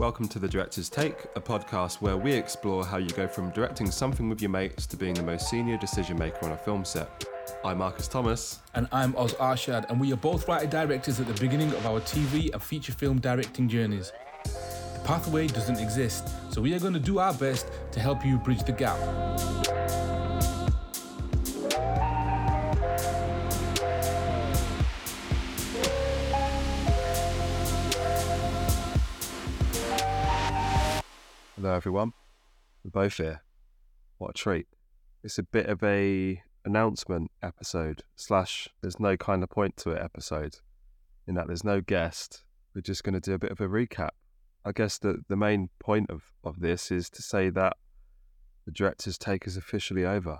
Welcome to The Director's Take, a podcast where we explore how you go from directing something with your mates to being the most senior decision maker on a film set. I'm Marcus Thomas. And I'm Oz Arshad, and we are both writer directors at the beginning of our TV and feature film directing journeys. The pathway doesn't exist, so we are going to do our best to help you bridge the gap. Hello, everyone. We're both here. What a treat. It's a bit of a announcement episode slash there's no kind of point to it episode in that there's no guest. We're just going to do a bit of a recap. I guess the, the main point of, of this is to say that the director's take is officially over.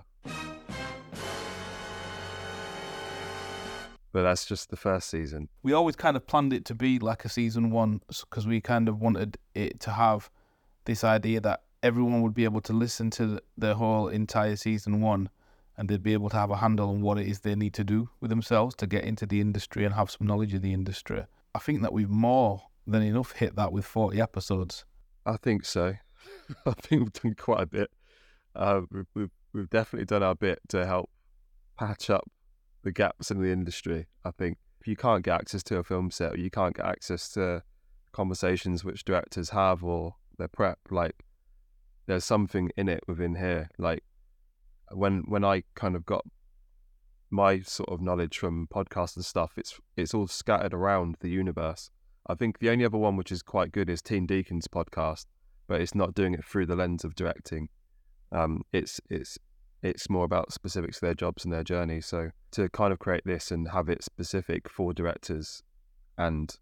But that's just the first season. We always kind of planned it to be like a season one because we kind of wanted it to have this idea that everyone would be able to listen to the whole entire season one and they'd be able to have a handle on what it is they need to do with themselves to get into the industry and have some knowledge of the industry. I think that we've more than enough hit that with 40 episodes. I think so. I think we've done quite a bit. Uh, we've, we've, we've definitely done our bit to help patch up the gaps in the industry. I think if you can't get access to a film set or you can't get access to conversations which directors have or their prep, like there's something in it within here. Like when when I kind of got my sort of knowledge from podcasts and stuff, it's it's all scattered around the universe. I think the only other one which is quite good is Team Deakins podcast, but it's not doing it through the lens of directing. Um, it's it's it's more about specifics to their jobs and their journey. So to kind of create this and have it specific for directors and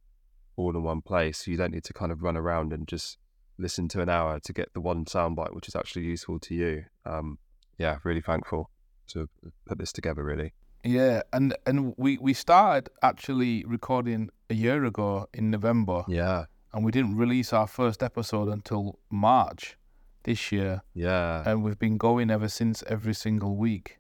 all in one place, you don't need to kind of run around and just listen to an hour to get the one soundbite which is actually useful to you. Um, yeah, really thankful to put this together. Really. Yeah, and and we we started actually recording a year ago in November. Yeah. And we didn't release our first episode until March this year. Yeah. And we've been going ever since every single week.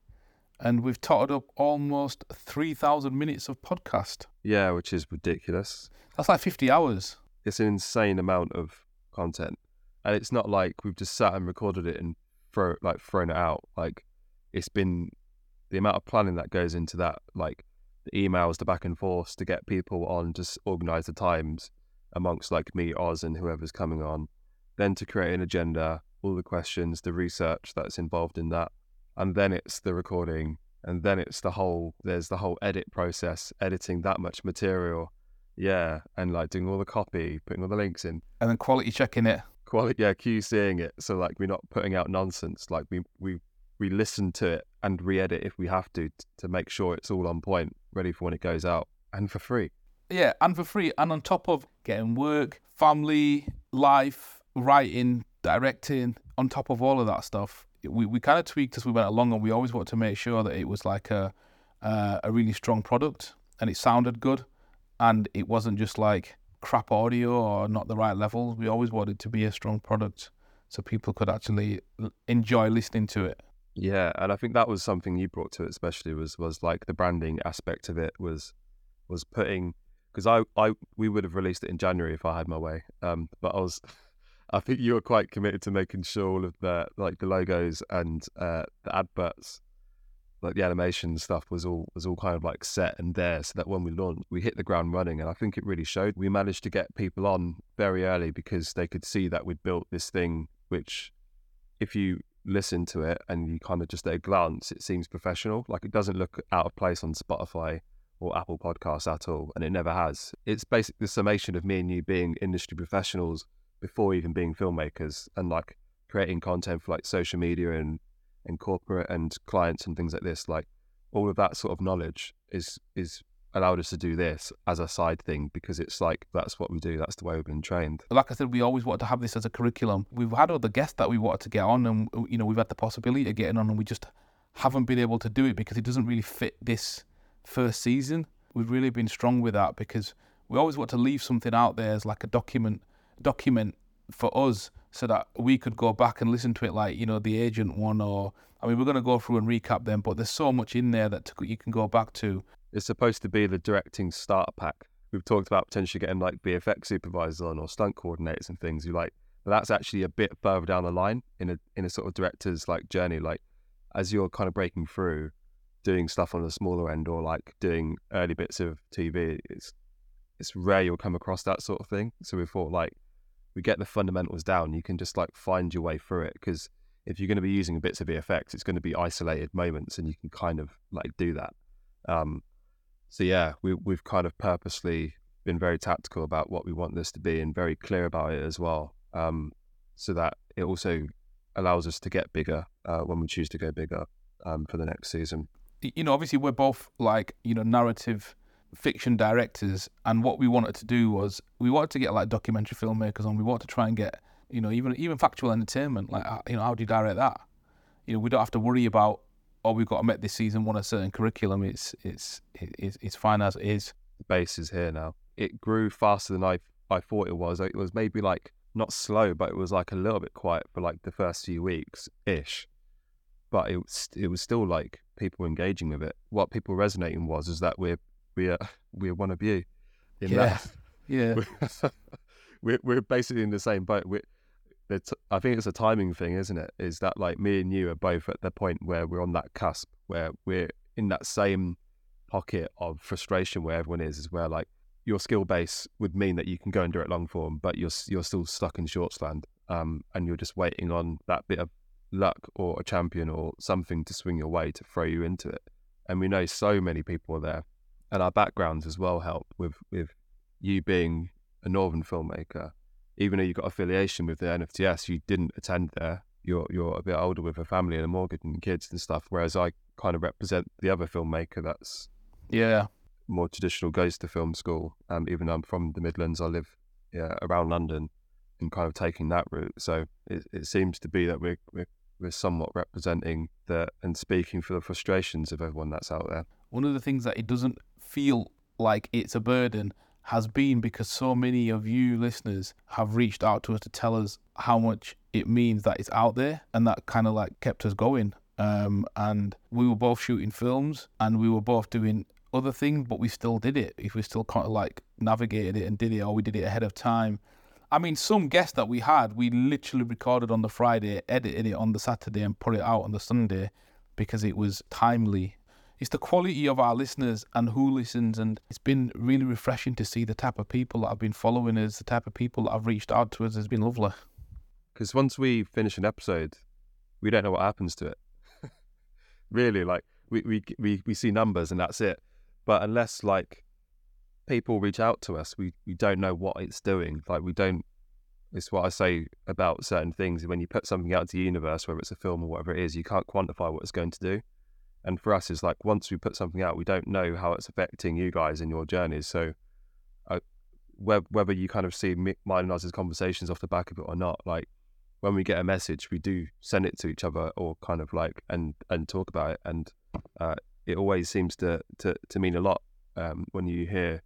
And we've totted up almost 3,000 minutes of podcast. Yeah, which is ridiculous. That's like 50 hours. It's an insane amount of content. And it's not like we've just sat and recorded it and throw like thrown it out. Like it's been the amount of planning that goes into that, like the emails, the back and forth to get people on, just organize the times amongst like me, Oz, and whoever's coming on. Then to create an agenda, all the questions, the research that's involved in that, and then it's the recording, and then it's the whole. There's the whole edit process, editing that much material. Yeah, and like doing all the copy, putting all the links in, and then quality checking it. Quality, yeah, QCing it. So like we're not putting out nonsense. Like we we we listen to it and re-edit if we have to to make sure it's all on point, ready for when it goes out, and for free. Yeah, and for free, and on top of getting work, family, life, writing, directing, on top of all of that stuff, we, we kind of tweaked as we went along, and we always wanted to make sure that it was like a uh, a really strong product, and it sounded good, and it wasn't just like crap audio or not the right levels. We always wanted to be a strong product, so people could actually enjoy listening to it. Yeah, and I think that was something you brought to it, especially was was like the branding aspect of it was was putting because I I we would have released it in January if I had my way, um, but I was. I think you were quite committed to making sure all of the like the logos and uh, the adverts, like the animation stuff, was all was all kind of like set and there, so that when we launched, we hit the ground running. And I think it really showed. We managed to get people on very early because they could see that we'd built this thing, which, if you listen to it and you kind of just at a glance, it seems professional. Like it doesn't look out of place on Spotify or Apple Podcasts at all, and it never has. It's basically the summation of me and you being industry professionals before even being filmmakers and like creating content for like social media and and corporate and clients and things like this. Like all of that sort of knowledge is is allowed us to do this as a side thing because it's like that's what we do. That's the way we've been trained. Like I said, we always wanted to have this as a curriculum. We've had other guests that we wanted to get on, and you know we've had the possibility of getting on, and we just haven't been able to do it because it doesn't really fit this first season. We've really been strong with that because we always want to leave something out there as like a document document for us so that we could go back and listen to it like you know the agent one or i mean we're going to go through and recap them but there's so much in there that you can go back to it's supposed to be the directing starter pack we've talked about potentially getting like VFX supervisors on or stunt coordinators and things. You like, but that's actually a bit further down the line in a in a sort of director's like journey. Like as you're kind of breaking through, doing stuff on the smaller end or like doing early bits of TV, it's it's rare you'll come across that sort of thing. So we thought like we get the fundamentals down, you can just like find your way through it because if you're going to be using bits of VFX, it's going to be isolated moments, and you can kind of like do that. Um, so yeah, we we've kind of purposely been very tactical about what we want this to be and very clear about it as well, um, so that it also allows us to get bigger uh, when we choose to go bigger um, for the next season. You know, obviously we're both like you know narrative fiction directors, and what we wanted to do was we wanted to get like documentary filmmakers on. We wanted to try and get you know even even factual entertainment. Like uh, you know, how do you direct that? You know, we don't have to worry about oh we've got to make this season one a certain curriculum. It's it's it's it's fine as it is. The base is here now. It grew faster than I I thought it was. It was maybe like not slow, but it was like a little bit quiet for like the first few weeks ish. But it was it was still like people engaging with it. What people resonating was is that we're we are we are one of you. In yeah, that, yeah. We're, we're, we're basically in the same boat. We're, I think it's a timing thing, isn't it? Is that like me and you are both at the point where we're on that cusp where we're in that same pocket of frustration where everyone is, is where like your skill base would mean that you can go and do it long form, but you're you're still stuck in shorts land, um, and you're just waiting on that bit of luck or a champion or something to swing your way to throw you into it. And we know so many people are there and our backgrounds as well help with with you being a northern filmmaker. Even though you got affiliation with the NFTS, you didn't attend there. You're you're a bit older with a family and a mortgage and kids and stuff. Whereas I kind of represent the other filmmaker that's yeah more traditional, goes to film school. Um, even though I'm from the Midlands, I live yeah, around London and kind of taking that route. So it, it seems to be that we're, we're we're somewhat representing the and speaking for the frustrations of everyone that's out there. One of the things that it doesn't feel like it's a burden has been because so many of you listeners have reached out to us to tell us how much it means that it's out there and that kind of like kept us going. Um, and we were both shooting films and we were both doing other things but we still did it. If we still kind of like navigated it and did it or we did it ahead of time. I mean some guests that we had we literally recorded on the friday edited it on the saturday and put it out on the sunday because it was timely it's the quality of our listeners and who listens. And it's been really refreshing to see the type of people that have been following us, the type of people that have reached out to us has been lovely. Because once we finish an episode, we don't know what happens to it. really, like we, we we we see numbers and that's it. But unless like people reach out to us, we we don't know what it's doing. Like we don't. It's what I say about certain things. When you put something out to the universe, whether it's a film or whatever it is, you can't quantify what it's going to do. And for us, it's like once we put something out, we don't know how it's affecting you guys in your journeys. So, uh, whether you kind of see mine and us conversations off the back of it or not, like when we get a message, we do send it to each other or kind of like and and talk about it. And uh, it always seems to to to mean a lot um, when you hear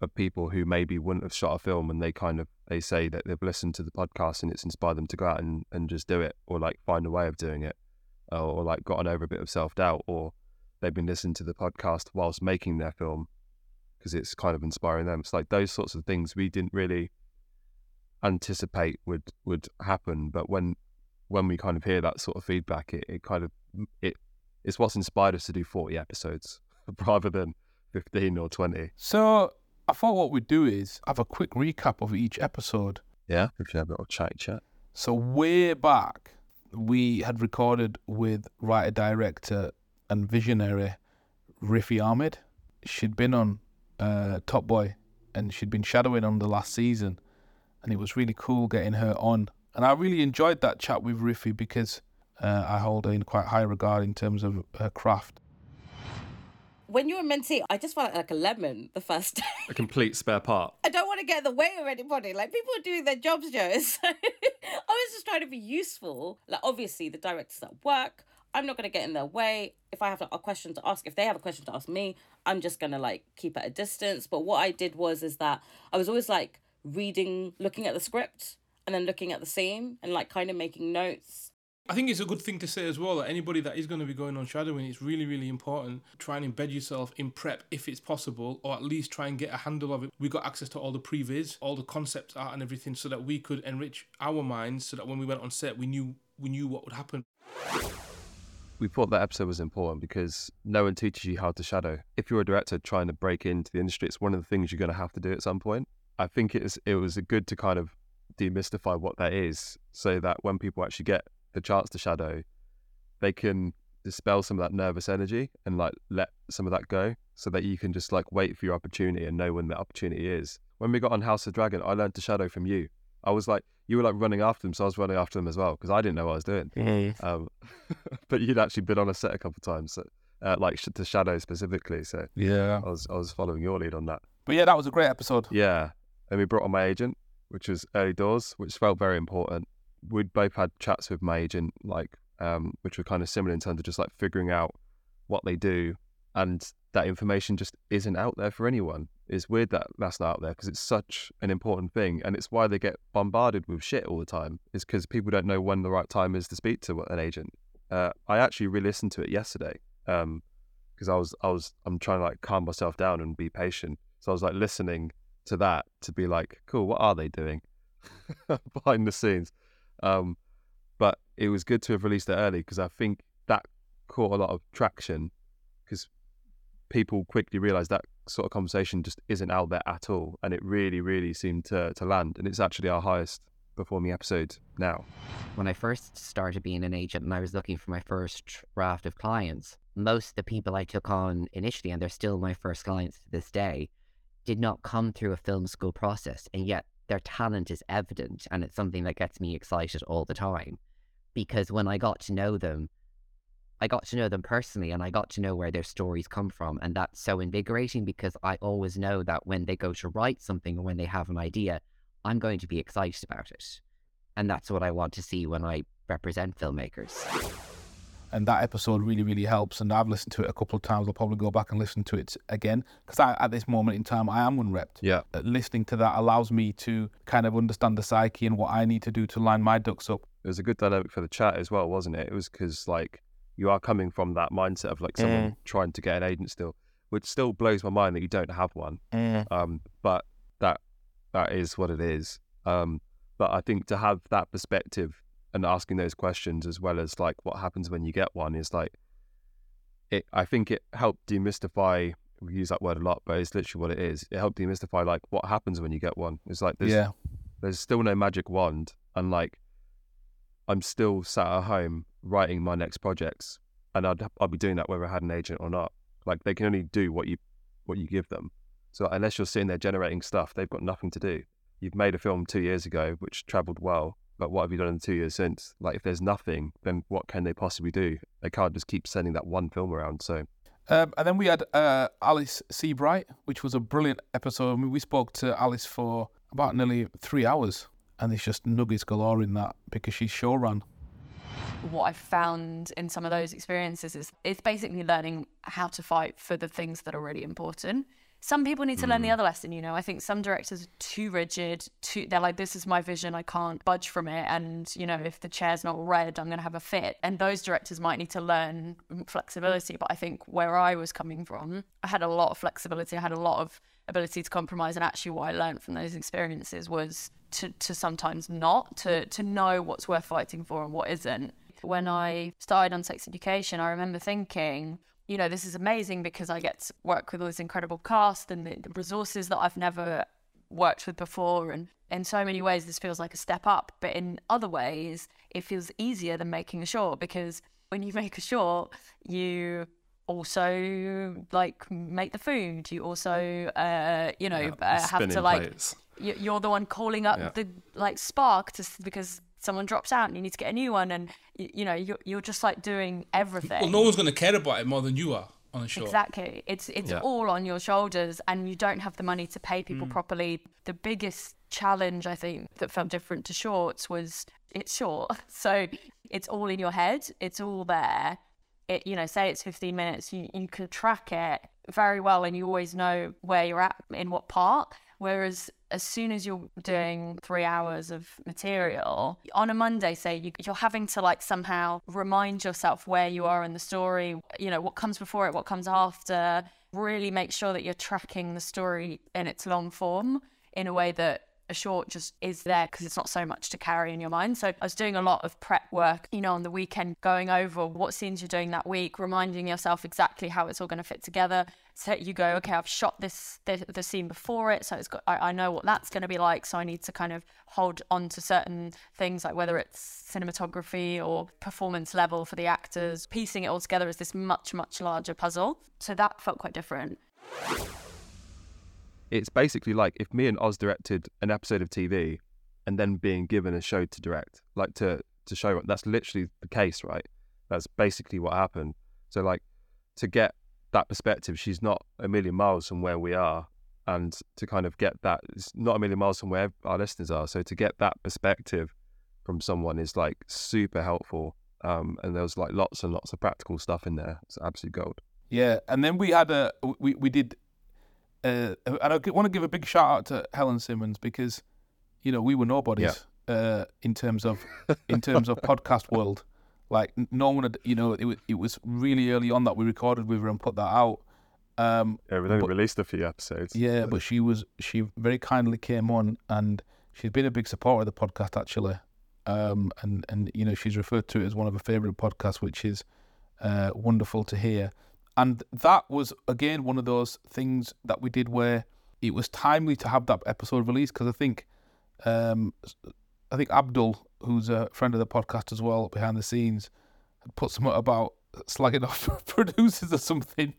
of people who maybe wouldn't have shot a film and they kind of they say that they've listened to the podcast and it's inspired them to go out and, and just do it or like find a way of doing it or like gotten over a bit of self doubt, or they've been listening to the podcast whilst making their film because it's kind of inspiring them. It's like those sorts of things we didn't really anticipate would would happen, but when when we kind of hear that sort of feedback, it, it kind of it it's what's inspired us to do forty episodes rather than fifteen or twenty. So I thought what we'd do is have a quick recap of each episode. Yeah, if you have a little chat chat. So way back we had recorded with writer director and visionary Riffy Ahmed. She'd been on uh, Top Boy and she'd been shadowing on the last season, and it was really cool getting her on. And I really enjoyed that chat with Riffy because uh, I hold her in quite high regard in terms of her craft when you were meant to, I just felt like a lemon the first day. A complete spare part. I don't want to get in the way of anybody. Like people are doing their jobs, Joe. So I was just trying to be useful. Like obviously the directors at work, I'm not gonna get in their way. If I have a question to ask, if they have a question to ask me, I'm just gonna like keep at a distance. But what I did was is that I was always like reading, looking at the script, and then looking at the scene and like kind of making notes I think it's a good thing to say as well that anybody that is going to be going on shadowing, it's really, really important. Try and embed yourself in prep if it's possible, or at least try and get a handle of it. We got access to all the previs, all the concept art and everything, so that we could enrich our minds, so that when we went on set, we knew we knew what would happen. We thought that episode was important because no one teaches you how to shadow. If you're a director trying to break into the industry, it's one of the things you're going to have to do at some point. I think it's it was good to kind of demystify what that is, so that when people actually get the chance to shadow, they can dispel some of that nervous energy and like let some of that go, so that you can just like wait for your opportunity and know when the opportunity is. When we got on House of Dragon, I learned to shadow from you. I was like, you were like running after them, so I was running after them as well because I didn't know what I was doing. Um, but you'd actually been on a set a couple of times, so, uh, like sh- to shadow specifically. So Yeah. I was I was following your lead on that. But yeah, that was a great episode. Yeah, and we brought on my agent, which was early doors, which felt very important. We'd both had chats with my agent, like um, which were kind of similar in terms of just like figuring out what they do, and that information just isn't out there for anyone. It's weird that that's not out there because it's such an important thing, and it's why they get bombarded with shit all the time. Is because people don't know when the right time is to speak to an agent. Uh, I actually re-listened to it yesterday because I was I was I'm trying to like calm myself down and be patient. So I was like listening to that to be like, cool, what are they doing behind the scenes? Um, but it was good to have released it early because I think that caught a lot of traction because people quickly realized that sort of conversation just isn't out there at all, and it really, really seemed to to land. And it's actually our highest performing episode now. when I first started being an agent and I was looking for my first raft of clients, most of the people I took on initially, and they're still my first clients to this day, did not come through a film school process. And yet their talent is evident. And it's something that gets me excited all the time. Because when I got to know them, I got to know them personally and I got to know where their stories come from. And that's so invigorating because I always know that when they go to write something or when they have an idea, I'm going to be excited about it. And that's what I want to see when I represent filmmakers. And that episode really really helps and i've listened to it a couple of times i'll probably go back and listen to it again because at this moment in time i am unrepped Yeah. Uh, listening to that allows me to kind of understand the psyche and what i need to do to line my ducks up It was a good dynamic for the chat as well, wasn't it? It was because like you are coming from that mindset of like someone trying to get an agent still, which still blows my mind that you don't have one. Um, but that that is what it is. Um, but I think to have that perspective and asking those questions as well as like what happens when you get one is like it. I think it helped demystify. We use that word a lot, but it's literally what it is. It helped demystify like what happens when you get one. It's like there's yeah there's still no magic wand, and like I'm still sat at home writing my next projects, and I'd I'd be doing that whether I had an agent or not. Like they can only do what you what you give them. So unless you're sitting there generating stuff, they've got nothing to do. You've made a film two years ago which travelled well, but what have you done in the two years since? Like if there's nothing, then what can they possibly do? They can't just keep sending that one film around. So um, and then we had uh, alice seabright which was a brilliant episode I mean, we spoke to alice for about nearly three hours and there's just nuggets galore in that because she's showrun what I've found in some of those experiences is it's basically learning how to fight for the things that are really important. Some people need to learn the hmm. other lesson, you know. I think some directors are too rigid, too they're like, This is my vision, I can't budge from it and, you know, if the chair's not red, I'm gonna have a fit. And those directors might need to learn mm, flexibility. But I think where I was coming from, I had a lot of flexibility, I had a lot of ability to compromise and actually what I learned from those experiences was to, to sometimes not, to to know what's worth fighting for and what isn't when I started on sex education, I remember thinking, you know, this is amazing because I get to work with all this incredible cast and the, the resources that I've never worked with before. And in so many ways, this feels like a step up. But in other ways, it feels easier than making a short because when you make a short, you also like make the food. You also, uh, you know, uh, have to like plates. you- you're the one calling up Yeah. the like spark to s- because someone drops out and you need to get a new one and you, you know you're, you're just like doing everything. Well, no one's going to care about it more than you are on a show. exactly. It's it's Yeah. all on your shoulders and you don't have the money to pay Mm. people properly. The biggest challenge i think that felt different to shorts was it's short. So it's all in your head. It's all there. It you know say it's 15 minutes you, you can track it very well and you always know where you're at in what part. Whereas as soon as you're mm-hmm. doing three hours of material on a Monday, say you, you're having to like somehow remind yourself where you are in the story, you know, what comes before it, what comes after, really make sure that you're tracking the story in its long form in a way that a short just is there because it's not so much to carry in your mind. So I was doing a lot of prep work, you know, on the weekend, going over what scenes you're doing that week, reminding yourself exactly how it's all going to fit together. So you go, okay, I've shot this the, the scene before it, so it's got I, I know what that's going to be like. So I need to kind of hold on to certain things, like whether it's cinematography or performance level for the actors, piecing it all together as this much much larger puzzle. So that felt quite different it's basically like if me and Oz directed an episode of TV and then being given a show to direct, like to to show that's literally the case, right? That's basically what happened. So like to get that perspective, she's not a million miles from where we are, and to kind of get that, it's not a million miles from where our listeners are. So to get that perspective from someone is like super helpful. Um, and there was like lots and lots of practical stuff in there. It's absolute gold. Yeah, and then we had a we we did uh, and I want to give a big shout out to Helen Simmons because, you know, we were nobodies yeah. uh, in terms of in terms of podcast world. Like no one had, you know, it was it was really early on that we recorded with her and put that out. Um, yeah, we only but, released a few episodes. Yeah, but she was she very kindly came on and she's been a big supporter of the podcast actually. Um, and and you know she's referred to it as one of her favorite podcasts, which is uh, wonderful to hear. And that was, again, one of those things that we did where it was timely to have that episode released because I think, um, I think Abdul, who's a friend of the podcast as well, behind the scenes, had put something about slagging off producers or something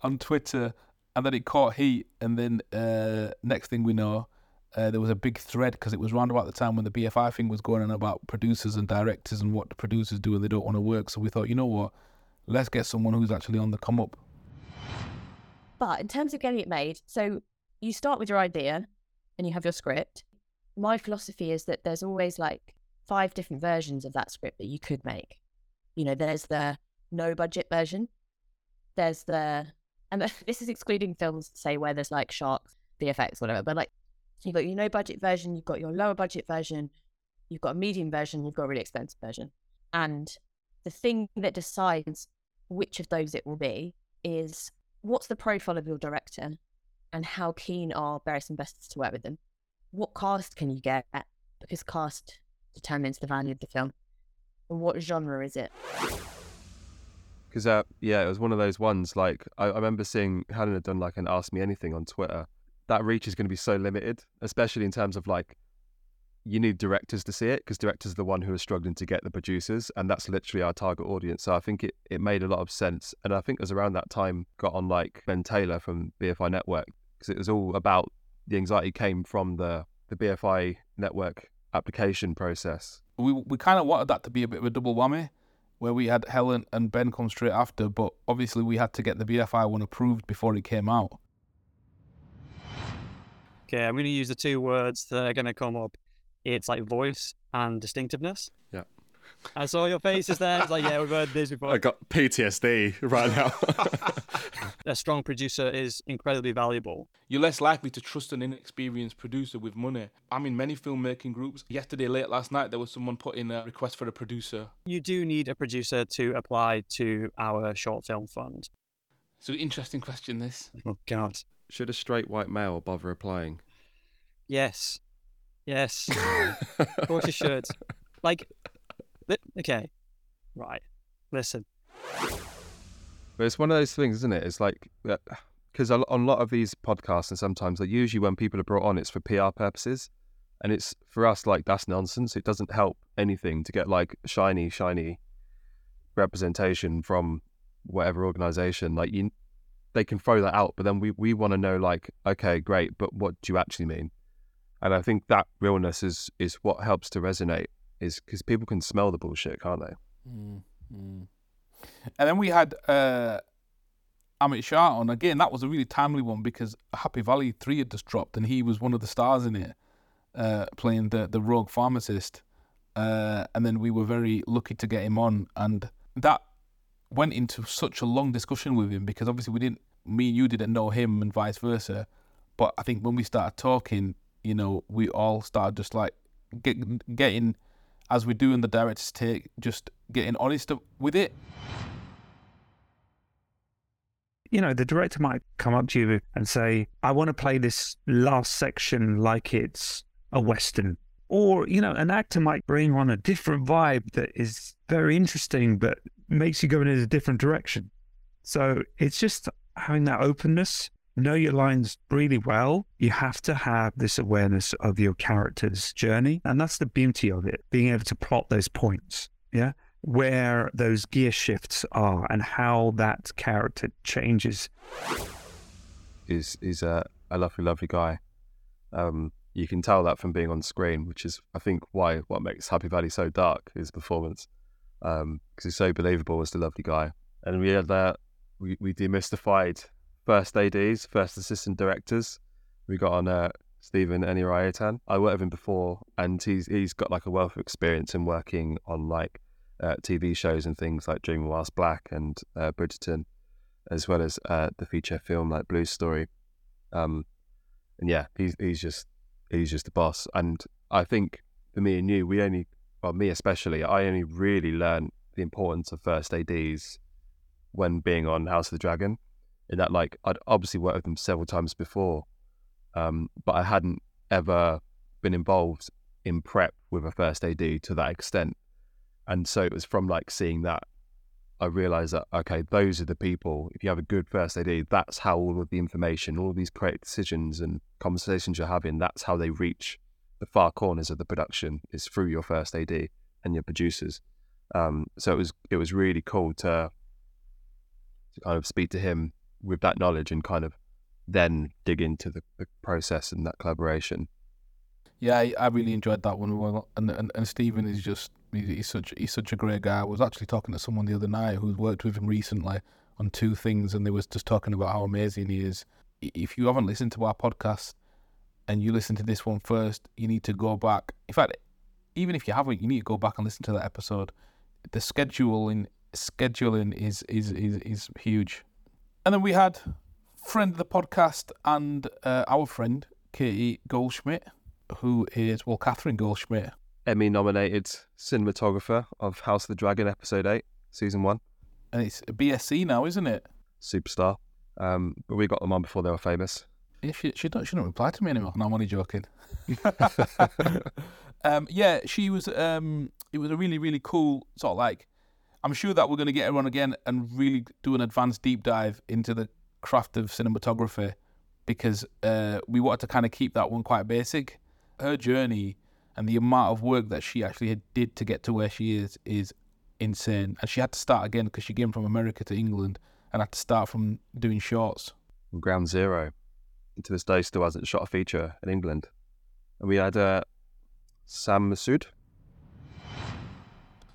on Twitter, and then it caught heat. And then uh, next thing we know, uh, there was a big thread because it was around about the time when the BFI thing was going on about producers and directors and what the producers do and they don't want to work. So we thought, you know what, let's get someone who's actually on the come up. But in terms of getting it made, so you start with your idea and you have your script. My philosophy is that there's always like five different versions of that script that you could make. You know, there's the no budget version, there's the, and this is excluding films, say, where there's like sharks, VFX, whatever, but like you've got your no budget version, you've got your lower budget version, you've got a medium version, you've got a really expensive version. And the thing that decides which of those it will be is what's the profile of your director and how keen are various investors to work with them? What cast can you get? Because cast determines the value of the film. And what genre is it? Because, uh, yeah, it was one of those ones. Like, I, I remember seeing Helen had done like an Ask Me Anything on Twitter. That reach is going to be so limited, especially in terms of like you need directors to see it because directors are the one who are struggling to get the producers, and that's literally our target audience. So I think it, it made a lot of sense, and I think it was around that time got on like Ben Taylor from BFI Network because it was all about the anxiety came from the the BFI Network application process. We we kind of wanted that to be a bit of a double whammy, where we had Helen and Ben come straight after, but obviously we had to get the BFI one approved before it came out. Okay, I'm going to use the two words that are going to come up it's like voice and distinctiveness. Yeah. I saw your faces there. It's like, yeah, we've heard this before. I got PTSD right now. a strong producer is incredibly valuable. You're less likely to trust an inexperienced producer with money. I'm in many filmmaking groups. Yesterday, late last night, there was someone putting a request for a producer. You do need a producer to apply to our short film fund. So, interesting question, this. Oh, God. Should a straight white male bother applying? Yes. Yes. of course you should. Like, li- okay, right. Listen. But it's one of those things, isn't it? It's like because on a lot of these podcasts, and sometimes like usually when people are brought on, it's for PR purposes, and it's for us like that's nonsense. It doesn't help anything to get like shiny, shiny representation from whatever organization. Like you, they can throw that out, but then we we want to know like, okay, great, but what do you actually mean? And I think that realness is is what helps to resonate, is because people can smell the bullshit, can't they? Mm-hmm. And then we had uh, Amit Shah on again. That was a really timely one because Happy Valley Three had just dropped, and he was one of the stars in it, uh, playing the the rogue pharmacist. Uh, and then we were very lucky to get him on, and that went into such a long discussion with him because obviously we didn't, me and you didn't know him, and vice versa. But I think when we started talking, you know, we all started just like get, getting, as we do in the director's take, just getting honest with it. You know, the director might come up to you and say, I want to play this last section like it's a Western. Or, you know, an actor might bring on a different vibe that is very interesting, but makes you go in a different direction. So it's just having that openness, know your lines really well. You have to have this awareness of your character's journey. And that's the beauty of it, being able to plot those points. Yeah. Where those gear shifts are and how that character changes. Is is a, a lovely, lovely guy. Um, you can tell that from being on screen, which is, I think, why what makes Happy Valley so dark. His performance, because um, he's so believable as the lovely guy. And we had that. We, we demystified first ADs, first assistant directors. We got on uh, Stephen Enirayatan. I worked with him before, and he's he's got like a wealth of experience in working on like uh, TV shows and things like Dreaming Whilst Black and uh, Bridgerton, as well as uh, the feature film like Blue Story. Um, and yeah, he's he's just he's just the boss. And I think for me and you, we only, well, me especially, I only really learned the importance of first ADs when being on House of the Dragon. In that, like, I'd obviously worked with them several times before, um, but I hadn't ever been involved in prep with a first AD to that extent. And so it was from like seeing that, I realized that, okay, those are the people. If you have a good first AD, that's how all of the information, all of these creative decisions and conversations you're having, that's how they reach the far corners of the production is through your first AD and your producers. Um, so it was it was really cool to to kind of speak to him with that knowledge and kind of then dig into the, the process and that collaboration. Yeah, I, I really enjoyed that one. Well, and and, and Stephen is just he's such he's such a great guy. I was actually talking to someone the other night who's worked with him recently on two things, and they was just talking about how amazing he is. If you haven't listened to our podcast and you listen to this one first, you need to go back. In fact, even if you haven't, you need to go back and listen to that episode. The scheduling scheduling is is is, is huge. And then we had friend of the podcast and uh, our friend Katie Goldschmidt, who is well Catherine Goldschmidt, Emmy nominated cinematographer of House of the Dragon episode eight, season one. And it's a BSC now, isn't it? Superstar. Um, but we got them on before they were famous. Yeah, she she don't she don't reply to me anymore. No, I'm only joking. um, yeah, she was. Um, it was a really really cool sort of like. I'm sure that we're going to get her on again and really do an advanced deep dive into the craft of cinematography because uh, we wanted to kind of keep that one quite basic. Her journey and the amount of work that she actually did to get to where she is is insane. And she had to start again because she came from America to England and had to start from doing shorts. Ground zero. To this day, still hasn't shot a feature in England. And we had uh, Sam Masood.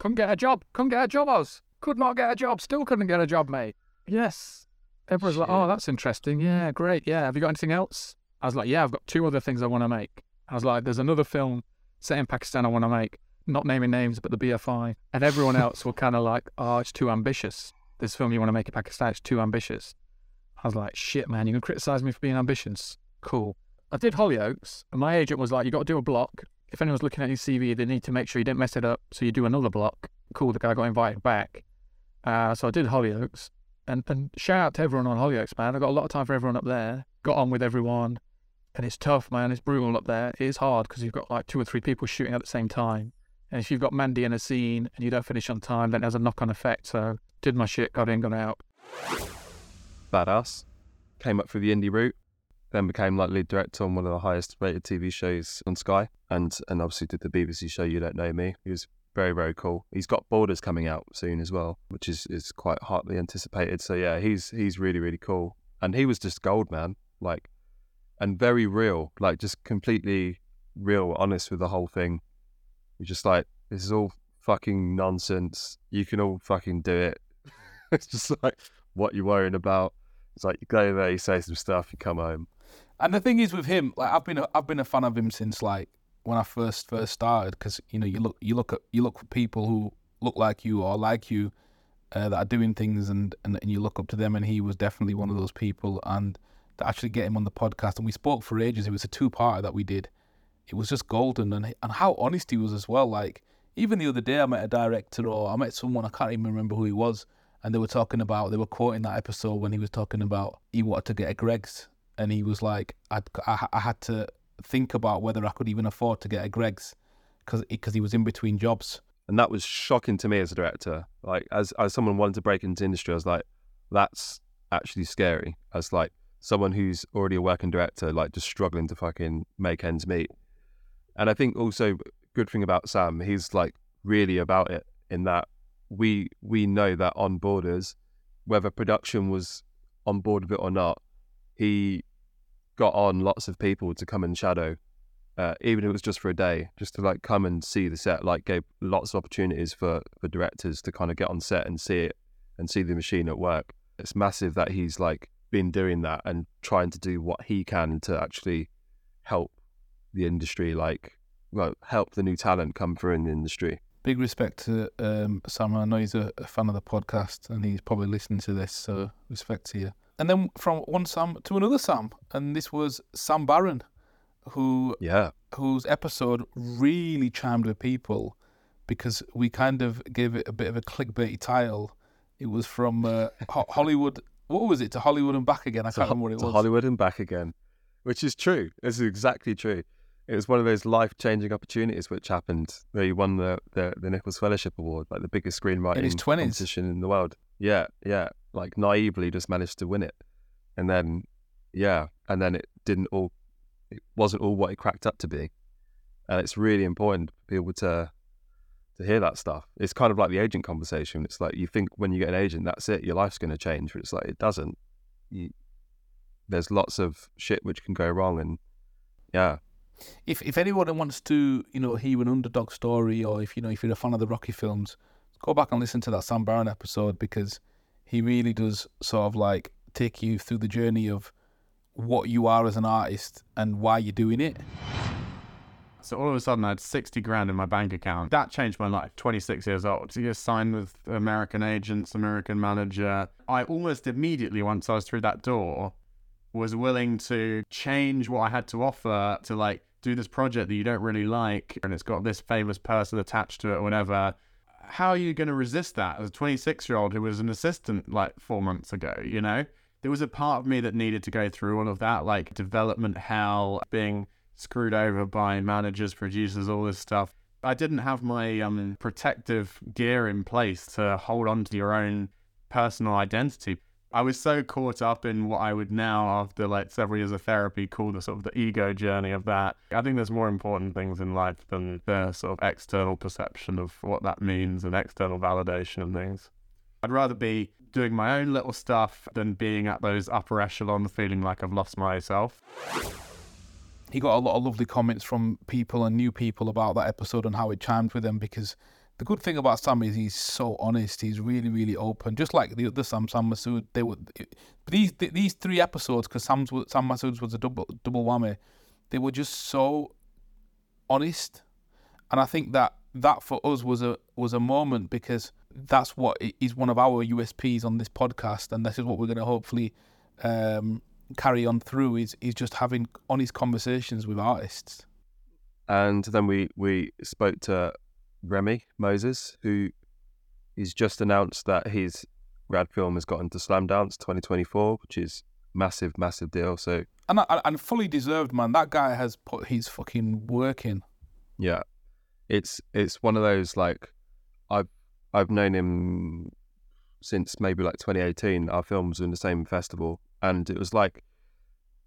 Couldn't get a job. Couldn't get a job, Oz. Could not get a job. Still couldn't get a job, mate. Yes. Everyone's like, oh, that's interesting. Yeah, great. Yeah. Have you got anything else? I was like, yeah, I've got two other things I want to make. I was like, there's another film set in Pakistan I want to make. Not naming names, but the BFI. And everyone else were kind of like, oh, it's too ambitious. This film you want to make in Pakistan it's too ambitious. I was like, shit, man, you can criticize me for being ambitious. Cool. I did Hollyoaks, and my agent was like, you got to do a block. If anyone's looking at your CV, they need to make sure you didn't mess it up. So you do another block. Cool, the guy got invited back. Uh, so I did Hollyoaks. And, and shout out to everyone on Hollyoaks, man. I got a lot of time for everyone up there. Got on with everyone and it's tough, man. It's brutal up there. It is hard because you've got like two or three people shooting at the same time. And if you've got Mandy in a scene and you don't finish on time, then it has a knock on effect. So did my shit, got in, got out. Badass. Came up through the indie route, then became like lead director on one of the highest rated TV shows on Sky, and and obviously did the BBC show You Don't Know Me. He was very very cool. He's got Borders coming out soon as well, which is is quite hotly anticipated. So yeah, he's he's really really cool, and he was just gold man. Like and very real, like just completely real, honest with the whole thing. You're just like, this is all fucking nonsense. You can all fucking do it. it's just like, what you're worrying about? It's like you go there, you say some stuff, you come home. And the thing is with him, like I've been a, I've been a fan of him since like when I first first started because you know you look you look at you look for people who look like you or like you uh, that are doing things and, and and you look up to them and he was definitely one of those people and to actually get him on the podcast. And we spoke for ages. It was a two-parter that we did. It was just golden, and and how honest he was as well. Like even the other day, I met a director or I met someone I can't even remember who he was, and they were talking about they were quoting that episode when he was talking about he wanted to get a Greggs, and he was like, I'd, I I had to think about whether I could even afford to get a because because he was in between jobs. and that was shocking to me as a director. Like as as someone wanting to break into industry, I was like, that's actually scary. As like someone who's already a working director, like just struggling to fucking make ends meet. And I think also good thing about Sam, he's like really about it in that we we know that on borders, whether production was on board with it or not, he got on lots of people to come and shadow uh, even if it was just for a day, just to like come and see the set, like gave lots of opportunities for, for directors to kind of get on set and see it and see the machine at work. It's massive that he's like been doing that and trying to do what he can to actually help the industry, like, well, help the new talent come through in the industry. Big respect to um, Sam. I know he's a, a fan of the podcast and he's probably listening to this, so respect to you. And then from one Sam to another Sam, and this was Sam Barron, who Yeah. whose episode really chimed with people because we kind of gave it a bit of a clickbaity title. It was from uh, Hollywood. What was it? To Hollywood and back again. I can't Ho- remember what it to was. Hollywood and back again, which is true. This is exactly true. It was one of those life changing opportunities which happened he won the, the, the Nichols Fellowship Award, like the biggest screenwriting In his 20s. competition in the world. Yeah, yeah. Like naively just managed to win it. And then, yeah, and then it didn't all, it wasn't all what it cracked up to be. And it's really important for people to to hear that stuff. It's kind of like the agent conversation. It's like you think when you get an agent, that's it, your life's going to change. But it's like it doesn't. You, there's lots of shit which can go wrong, and yeah, if if anyone wants to, you know, hear an underdog story, or if you know, if you're a fan of the Rocky films, go back and listen to that Sam Barron episode because he really does sort of like take you through the journey of what you are as an artist and why you're doing it. So all of a sudden, I had 60 grand in my bank account. That changed my life. 26 years old. To get signed with American agents, American manager. I almost immediately, once I was through that door, was willing to change what I had to offer to like do this project that you don't really like and it's got this famous person attached to it or whatever. How are you going to resist that as a 26 year old who was an assistant like four months ago, you know? There was a part of me that needed to go through all of that, like development hell, being screwed over by managers, producers, all this stuff. I didn't have my um, protective gear in place to hold on to your own personal identity. I was so caught up in what I would now, after like several years of therapy, call the sort of the ego journey of that. I think there's more important things in life than the sort of external perception of what that means and external validation and things. I'd rather be doing my own little stuff than being at those upper echelons feeling like I've lost myself. he got a lot of lovely comments from people and new people about that episode and how it chimed with them because the good thing about Sam is he's so honest. He's really, really open, just like the other Sam, Sam Masood. They were these these three episodes because Sam's Sam Masood's was a double double whammy. They were just so honest, and I think that that for us was a was a moment because that's what is one of our USPs on this podcast, and this is what we're going to hopefully um, carry on through is is just having honest conversations with artists. and then we we spoke to Remy Moses, who he's just announced that his grad film has got into Slamdance 2024, which is massive, massive deal. So And and fully deserved, man. That guy has put his fucking work in. yeah, it's it's one of those like I've I've known him since maybe like 2018. Our films were in the same festival, and it was like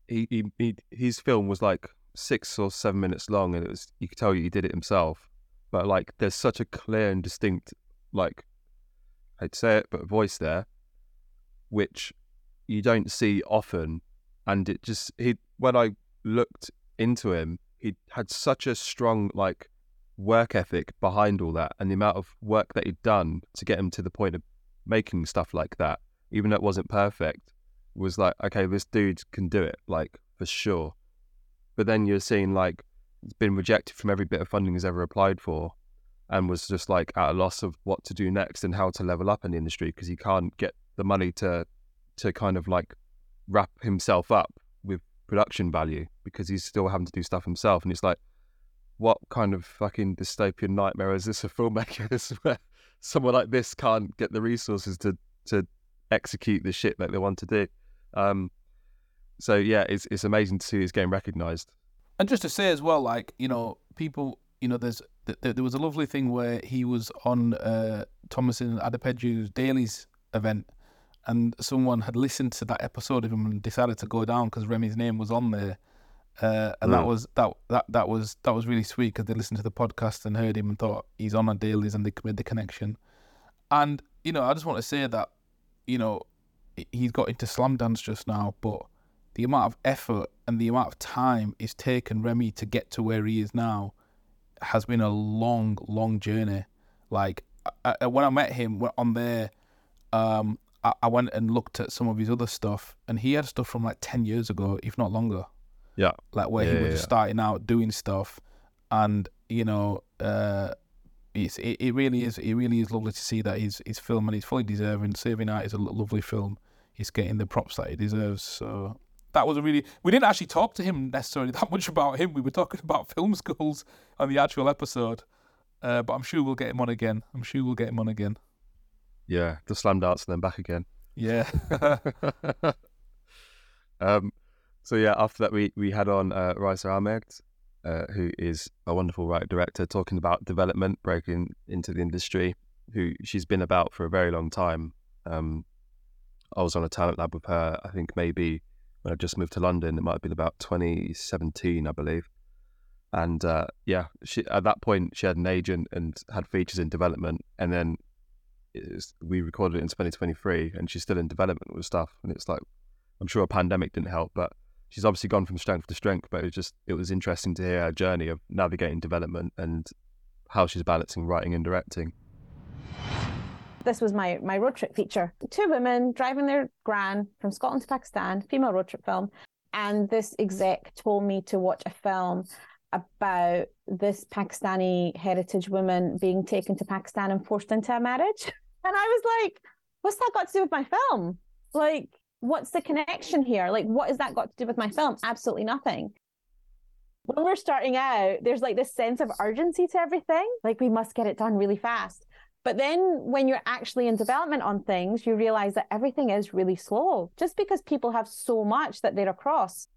he, he, he his film was like six or seven minutes long, and it was you could tell he did it himself. But like, there's such a clear and distinct like I'd say it, but voice there, which you don't see often, and it just he when I looked into him, he had such a strong like work ethic behind all that, and the amount of work that he'd done to get him to the point of making stuff like that, even though it wasn't perfect, was like, okay, this dude can do it, like for sure. But then you're seeing like been rejected from every bit of funding he's ever applied for, and was just like at a loss of what to do next and how to level up in the industry because he can't get the money to to kind of like wrap himself up with production value because he's still having to do stuff himself. And it's like, what kind of fucking dystopian nightmare is this for filmmakers where someone like this can't get the resources to to execute the shit that they want to do? Um, so yeah, it's it's amazing to see this game recognised. And just to say as well, like you know, people, you know, there's th- th- there was a lovely thing where he was on uh, Tomisin Adepeju's Dailies event, and someone had listened to that episode of him and decided to go down because Remy's name was on there, uh, and that Mm. was that that that was that was really sweet because they listened to the podcast and heard him and thought he's on a Dailies and they made the connection, and you know, I just want to say that, you know, he- he's got into Slamdance just now, but the amount of effort and the amount of time it's taken Remy to get to where he is now has been a long, long journey. Like I, I, when I met him on there, um, I, I went and looked at some of his other stuff, and he had stuff from like ten years ago, if not longer. Yeah, Like where Yeah, he was yeah. starting out doing stuff, and you know, uh, it's it, it really is it really is lovely to see that his his film and he's fully deserving. Saving Art is a lovely film. He's getting the props that he deserves. So that was a really we didn't actually talk to him necessarily that much about him. We were talking about film schools on the actual episode. Uh, but I'm sure we'll get him on again. I'm sure we'll get him on again. Yeah, the Slamdance and then back again. Yeah. um, so yeah, after that we we had on uh, Raisa Ahmed, uh, who is a wonderful writer director, talking about development, breaking into the industry. Who she's been about for a very long time. Um, I was on a talent lab with her. I think maybe I just moved to London, it might have been about 2017, I believe. And uh, yeah, she at that point she had an agent and had features in development, and then it's, we recorded it in 2023, and she's still in development with stuff. And it's like, I'm sure a pandemic didn't help, but she's obviously gone from strength to strength. But it was just it was interesting to hear her journey of navigating development and how she's balancing writing and directing. This was my my road trip feature. Two women driving their gran from Scotland to Pakistan, female road trip film. And this exec told me to watch a film about this Pakistani heritage woman being taken to Pakistan and forced into a marriage. And I was like, what's that got to do with my film? Like, what's the connection here? Like, what has that got to do with my film? Absolutely nothing. When we're starting out, there's like this sense of urgency to everything. Like, we must get it done really fast. But then when you're actually in development on things, you realize that everything is really slow just because people have so much that they're across.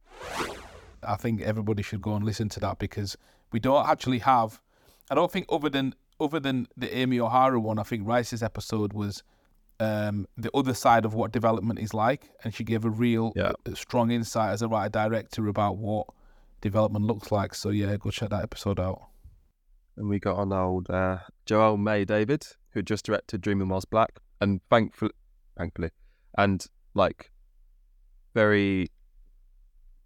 I think everybody should go and listen to that because we don't actually have. I don't think other than other than the Amy O'Hara one, I think Raisa's episode was um, the other side of what development is like, and she gave a real uh, strong insight as a writer director about what development looks like. So yeah, go check that episode out. And we got on old uh, Joelle Mae David, who just directed Dreaming Whilst Black, and thankfully, thankfully, and like very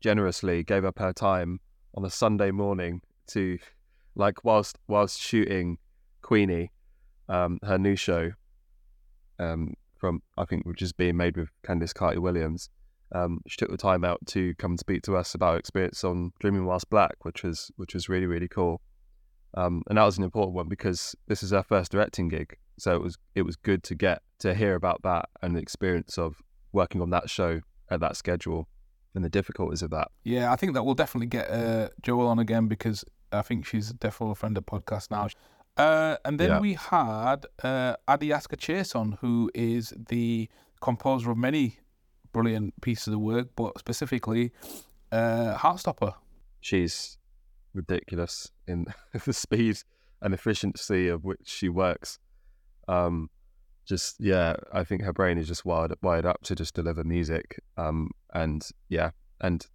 generously gave up her time on a Sunday morning to, like, whilst whilst shooting Queenie, um, her new show, um, from I think which is being made with Candice Carty Williams. Um, she took the time out to come speak to us about her experience on Dreaming Whilst Black, which was which was really really cool. Um, and that was an important one because this is her first directing gig, so it was it was good to get to hear about that and the experience of working on that show at that schedule and the difficulties of that. Yeah, I think that we'll definitely get uh, Joelle on again because I think she's definitely a friend of podcast now. Uh, and then Yeah. we had uh, Adiescar Chase on, who is the composer of many brilliant pieces of work, but specifically uh, Heartstopper. She's ridiculous in the speed and efficiency of which she works. Um, just yeah, I think her brain is just wired wired up to just deliver music. Um, and yeah, and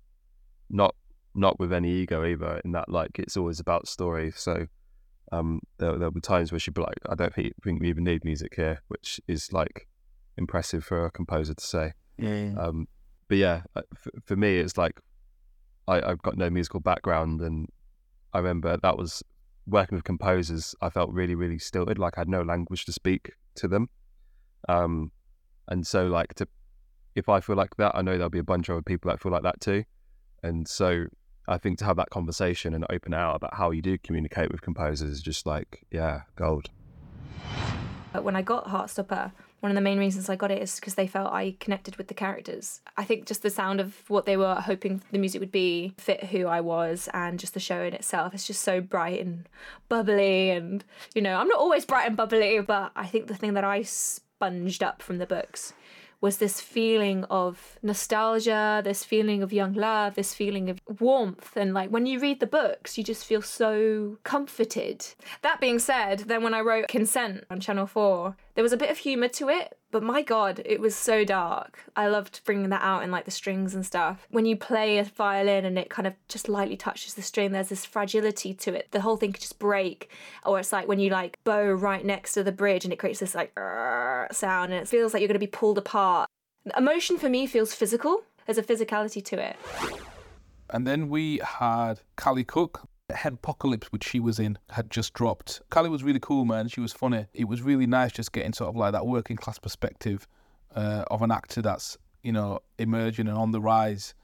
not not with any ego either. In that, like, it's always about story. So, um, there there'll be times where she'd be like, "I don't think, think we even need music here," which is like impressive for a composer to say. Yeah. Um, but yeah, uh, for, for me, it's like I, I've got no musical background, and I remember that was working with composers. I felt really, really stilted, like I had no language to speak to them. Um, and so like to, if I feel like that, I know there'll be a bunch of other people that feel like that too. And so I think to have that conversation and open out about how you do communicate with composers is just like, yeah, gold. But when I got Heartstopper, one of the main reasons I got it is because they felt I connected with the characters. I think just the sound of what they were hoping the music would be fit who I was, and just the show in itself is just so bright and bubbly. And, you know, I'm not always bright and bubbly, but I think the thing that I sponged up from the books was this feeling of nostalgia, this feeling of young love, this feeling of warmth. And like when you read the books, you just feel so comforted. That being said, then when I wrote Consent on Channel 4, there was a bit of humour to it, but my god, it was so dark. I loved bringing that out in like the strings and stuff. When you play a violin and it kind of just lightly touches the string, there's this fragility to it. The whole thing could just break. Or it's like when you like bow right next to the bridge and it creates this like sound and it feels like you're going to be pulled apart. Emotion for me feels physical. There's a physicality to it. And then we had Callie Cook, Head Apocalypse, which she was in, had just dropped. Callie was really cool, man. She was funny. It was really nice just getting sort of like that working class perspective uh, of an actor that's, you know, emerging and on the rise.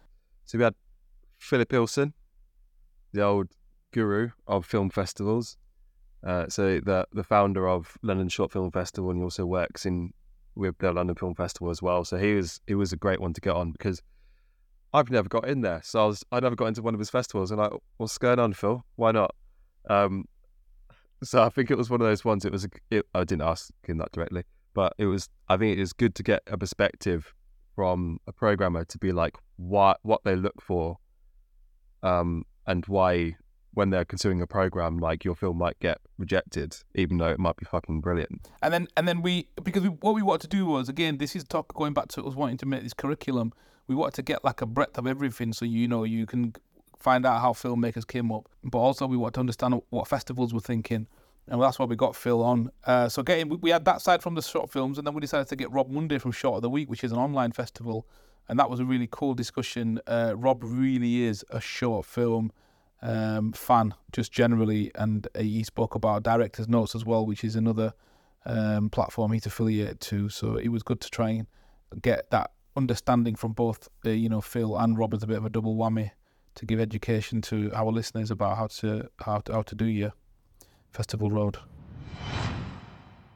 So we had Philip Ilson, the old guru of film festivals. Uh, so the the founder of London Short Film Festival, and he also works in with the London Film Festival as well. So he was he was a great one to get on because I've never got in there. So I was I never got into one of his festivals and like, what's going on, Phil? Why not? Um, so I think it was one of those ones. It was a, it, I didn't ask him that directly, but it was. I think it is good to get a perspective from a programmer to be like what what they look for, um, and why when they're considering a program, like your film might get rejected, even though it might be fucking brilliant. And then and then we because we, what we wanted to do was again this is talk going back to us wanting to make this curriculum we wanted to get like a breadth of everything so you know you can find out how filmmakers came up but also we wanted to understand what festivals were thinking and that's why we got Phil on. Uh, so getting we had that side from the short films, and then we decided to get Rob Munday from Short of the Week, which is an online festival, and that was a really cool discussion. Uh, Rob really is a short film um, fan, just generally, and he spoke about Director's Notes as well, which is another um, platform he's affiliated to. So it was good to try and get that understanding from both, uh, you know, Phil and Rob as a bit of a double whammy to give education to our listeners about how to how to, how to do your festival road.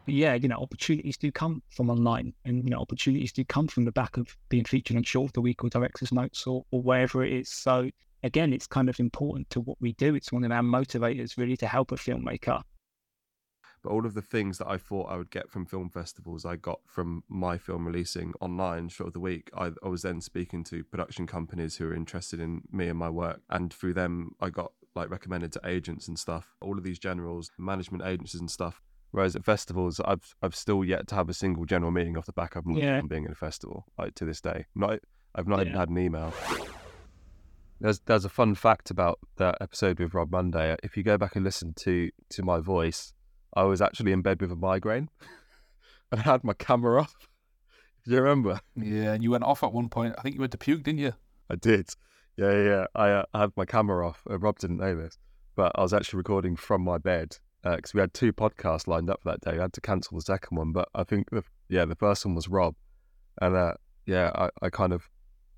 Yeah, you know, opportunities do come from online, and you know, opportunities do come from the back of being featured on Short the Week or Director's Notes or, or wherever it is. So again, it's kind of important to what we do. It's one of our motivators, really, to help a filmmaker but all of the things that I thought I would get from film festivals, I got from my film releasing online short of the week. I, I was then speaking to production companies who were interested in me and my work, and through them, I got like recommended to agents and stuff. All of these generals, management agencies and stuff. Whereas at festivals, I've I've still yet to have a single general meeting off the back of yeah. being in a festival. Like to this day, not I've not yeah. even had an email. There's there's a fun fact about that episode with Rob Munday. If you go back and listen to to my voice, I was actually in bed with a migraine and I had my camera off. Do you remember? Yeah, and you went off at one point. I think you went to puke, didn't you? I did. Yeah, yeah. I, uh, I had my camera off. Uh, Rob didn't know this, but I was actually recording from my bed because uh, we had two podcasts lined up for that day. I had to cancel the second one, but I think the yeah the first one was Rob, and uh, yeah, I, I kind of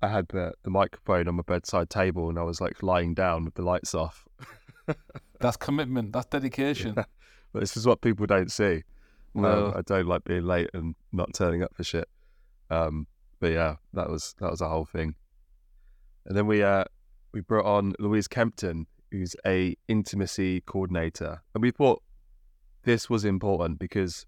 I had the, the microphone on my bedside table and I was like lying down with the lights off. that's commitment. That's dedication. Yeah. But this is what people don't see. No. Um, I don't like being late and not turning up for shit. Um, but yeah, that was that was a whole thing. And then we uh we brought on Louise Kempton, who's a intimacy coordinator, and we thought this was important because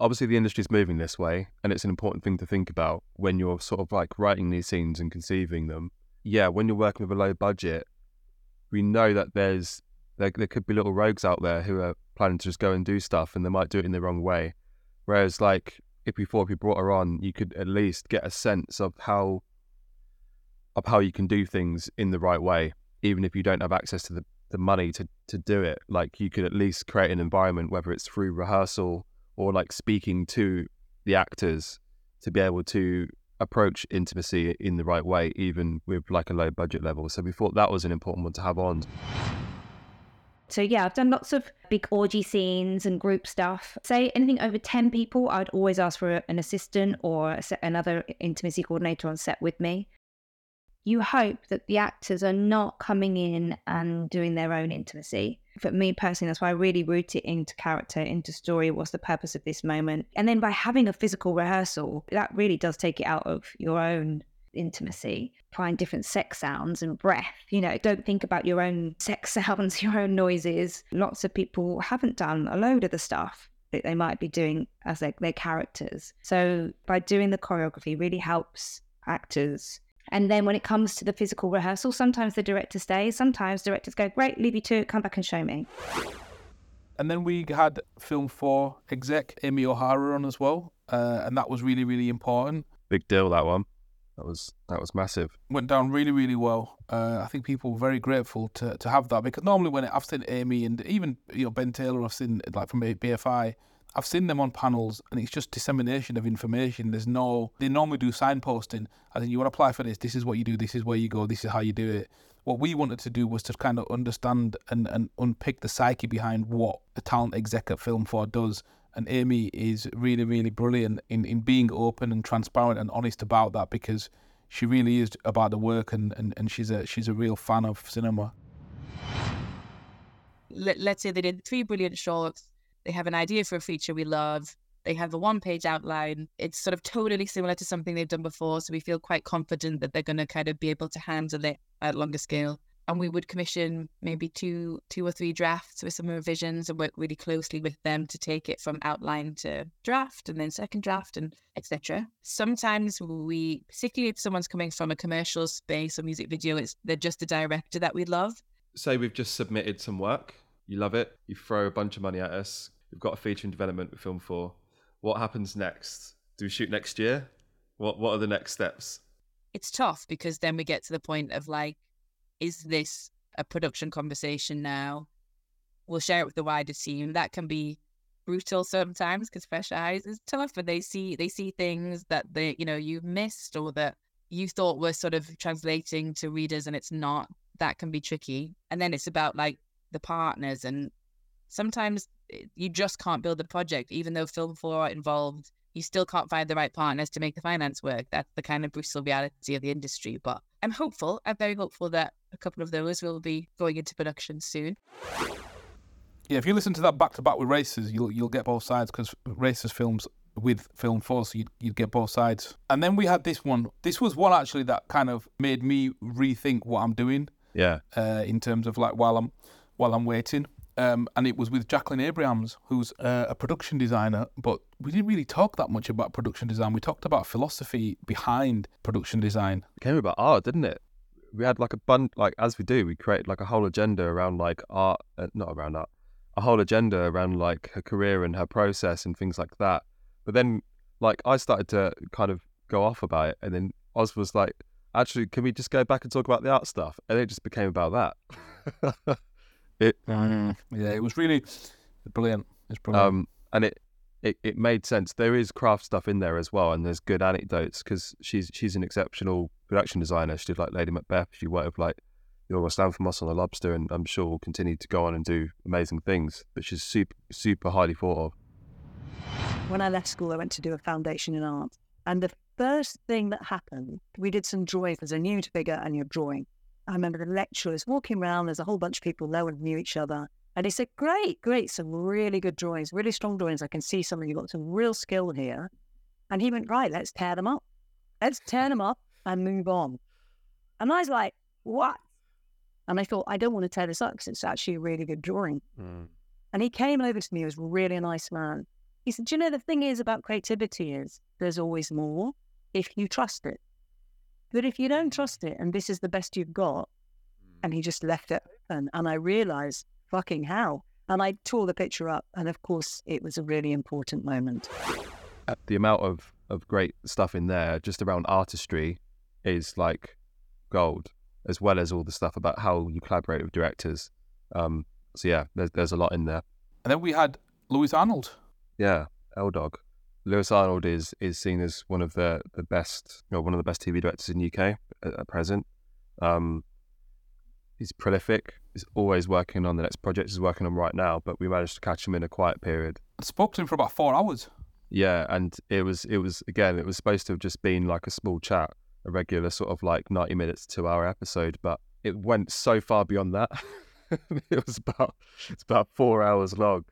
obviously the industry is moving this way, and it's an important thing to think about when you're sort of like writing these scenes and conceiving them. Yeah, when you're working with a low budget, we know that there's there, there could be little rogues out there who are planning to just go and do stuff and they might do it in the wrong way. Whereas, like, if before if you brought her on, you could at least get a sense of how of how you can do things in the right way, even if you don't have access to the, the money to, to do it. Like you could at least create an environment, whether it's through rehearsal or like speaking to the actors to be able to approach intimacy in the right way, even with like a low budget level. So we thought that was an important one to have on. So yeah, I've done lots of big orgy scenes and group stuff. Say anything over 10 people, I'd always ask for an assistant or another intimacy coordinator on set with me. You hope that the actors are not coming in and doing their own intimacy. For me personally, that's why I really root it into character, into story. What's the purpose of this moment? And then by having a physical rehearsal, that really does take it out of your own intimacy. Find different sex sounds and breath. You know, don't think about your own sex sounds, your own noises. Lots of people haven't done a load of the stuff that they might be doing as their, their characters. So by doing the choreography really helps actors. And then when it comes to the physical rehearsal, sometimes the director stays, sometimes directors go, Great, leave you to it, come back and show me. And then we had Film 4 exec Amy O'Hara on as well. Uh, and that was really, really important. Big deal, that one. That was that was massive. Went down really, really well. Uh, I think people were very grateful to, to have that because normally when I've seen Amy and even you know Ben Taylor, I've seen like from BFI, I've seen them on panels and it's just dissemination of information. There's no, they normally do signposting. I think you want to apply for this, this is what you do, this is where you go, this is how you do it. What we wanted to do was to kind of understand and, and unpick the psyche behind what a talent exec at Film 4 does. And Amy is really, really brilliant in, in being open and transparent and honest about that because she really is about the work and, and, and she's a she's a real fan of cinema. Let, let's say they did three brilliant shorts they have an idea for a feature we love. They have a one page outline. It's sort of totally similar to something they've done before. So we feel quite confident that they're going to kind of be able to handle it at longer scale. And we would commission maybe two, two or three drafts with some revisions and work really closely with them to take it from outline to draft and then second draft and etc. Sometimes we, particularly if someone's coming from a commercial space or music video, it's they're just a director that we love. Say we've just submitted some work. You love it. You throw a bunch of money at us. We've got a feature in development with Film 4. What happens next? Do we shoot next year? What What are the next steps? It's tough because then we get to the point of like, is this a production conversation now? We'll share it with the wider team. That can be brutal sometimes because fresh eyes is tough, but they see they see things that they you know you missed or that you thought were sort of translating to readers and it's not. That can be tricky. And then it's about like the partners and sometimes you just can't build the project, even though Film 4 are involved. You still can't find the right partners to make the finance work. That's the kind of brutal reality of the industry. But I'm hopeful. I'm very hopeful that a couple of those will be going into production soon. Yeah, if you listen to that back to back with Raisa's, you'll you'll get both sides because Raisa's films with film four, so you'd, you'd get both sides. And then we had this one. This was one actually that kind of made me rethink what I'm doing. Yeah. Uh, in terms of like while I'm while I'm waiting, um, and it was with Jacqueline Abrahams, who's uh, a production designer. But we didn't really talk that much about production design. We talked about philosophy behind production design. It came about art, didn't it? We had like a bun, like as we do, we create like a whole agenda around like art, uh, not around art, a whole agenda around like her career and her process and things like that. But then, like, I started to kind of go off about it, and then Oz was like, "Actually, can we just go back and talk about the art stuff?" And it just became about that. It yeah, it was really brilliant. It's brilliant. Um, and it, it it made sense. There is craft stuff in there as well, and there's good anecdotes because she's she's an exceptional production designer. She did like Lady Macbeth. She worked with like Yorgos Lanthimos on The Lobster, and I'm sure will continue to go on and do amazing things. But she's super super highly thought of. When I left school, I went to do a foundation in art, and the first thing that happened, we did some drawing as a new figure and you're drawing. I remember the lecturers walking around. There's a whole bunch of people. No one knew each other. And he said, Great, great. Some really good drawings, really strong drawings. I can see some of you got some real skill here. And he went, Right, let's tear them up. Let's tear them up and move on. And I was like, What? And I thought, I don't want to tear this up because it's actually a really good drawing. Mm. And he came over to me. He was really a nice man. He said, Do you know, the thing is about creativity is there's always more if you trust it. But if you don't trust it and this is the best you've got, and he just left it open, and I realized, fucking hell. And I tore the picture up, and of course, it was a really important moment. The amount of, of great stuff in there, just around artistry, is like gold, as well as all the stuff about how you collaborate with directors. Um, so yeah, there's there's a lot in there. And then we had Lewis Arnold. Yeah, L Dog. Lewis Arnold is is seen as one of the the best, you know, one of the best TV directors in UK at, at present. Um, he's prolific. He's always working on the next project he's working on right now. But we managed to catch him in a quiet period. I spoke to him for about four hours. Yeah, and it was it was again it was supposed to have just been like a small chat, a regular sort of like ninety minutes, two hour episode, but it went so far beyond that. it was about it's about four hours long,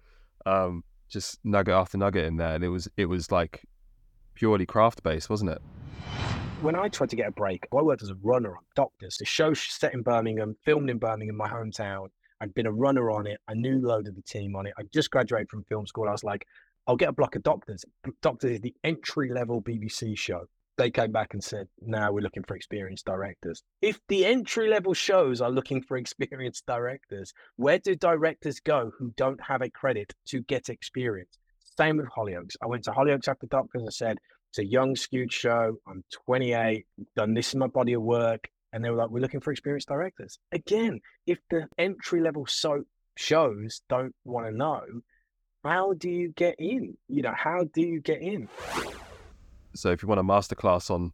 um, just nugget after nugget in there, and it was it was like purely craft based, wasn't it? when I tried to get a break, I worked as a runner on Doctors. The show set in Birmingham, filmed in Birmingham, my hometown. I'd been a runner on it. I knew load of the team on it. I just graduated from film school. I was like, I'll get a block of Doctors. Doctors is the entry level BBC show. They came back and said, now we're looking for experienced directors. If the entry level shows are looking for experienced directors, where do directors go who don't have a credit to get experience? Same with Hollyoaks. I went to Hollyoaks after Doctors and said, it's a young, skewed show. I'm 28, done this in my body of work. And they were like, we're looking for experienced directors. Again, if the entry level soap shows don't want to know, how do you get in? You know, how do you get in? So if you want a masterclass on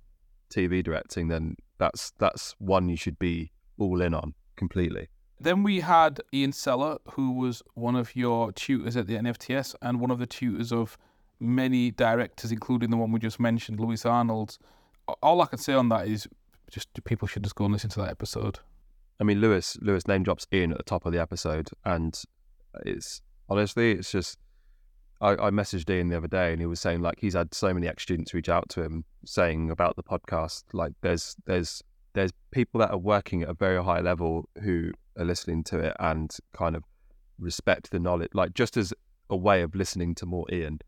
TV directing, then that's that's one you should be all in on completely. Then we had Ian Sellar, who was one of your tutors at the NFTS and one of the tutors of many directors, including the one we just mentioned, Lewis Arnold. All I can say on that is just people should just go and listen to that episode. I mean, Lewis Lewis name drops Ian at the top of the episode, and it's honestly, it's just. I, I messaged Ian the other day, and he was saying like he's had so many ex students reach out to him saying about the podcast. Like there's there's there's people that are working at a very high level who are listening to it and kind of respect the knowledge, like just as a way of listening to more Ian,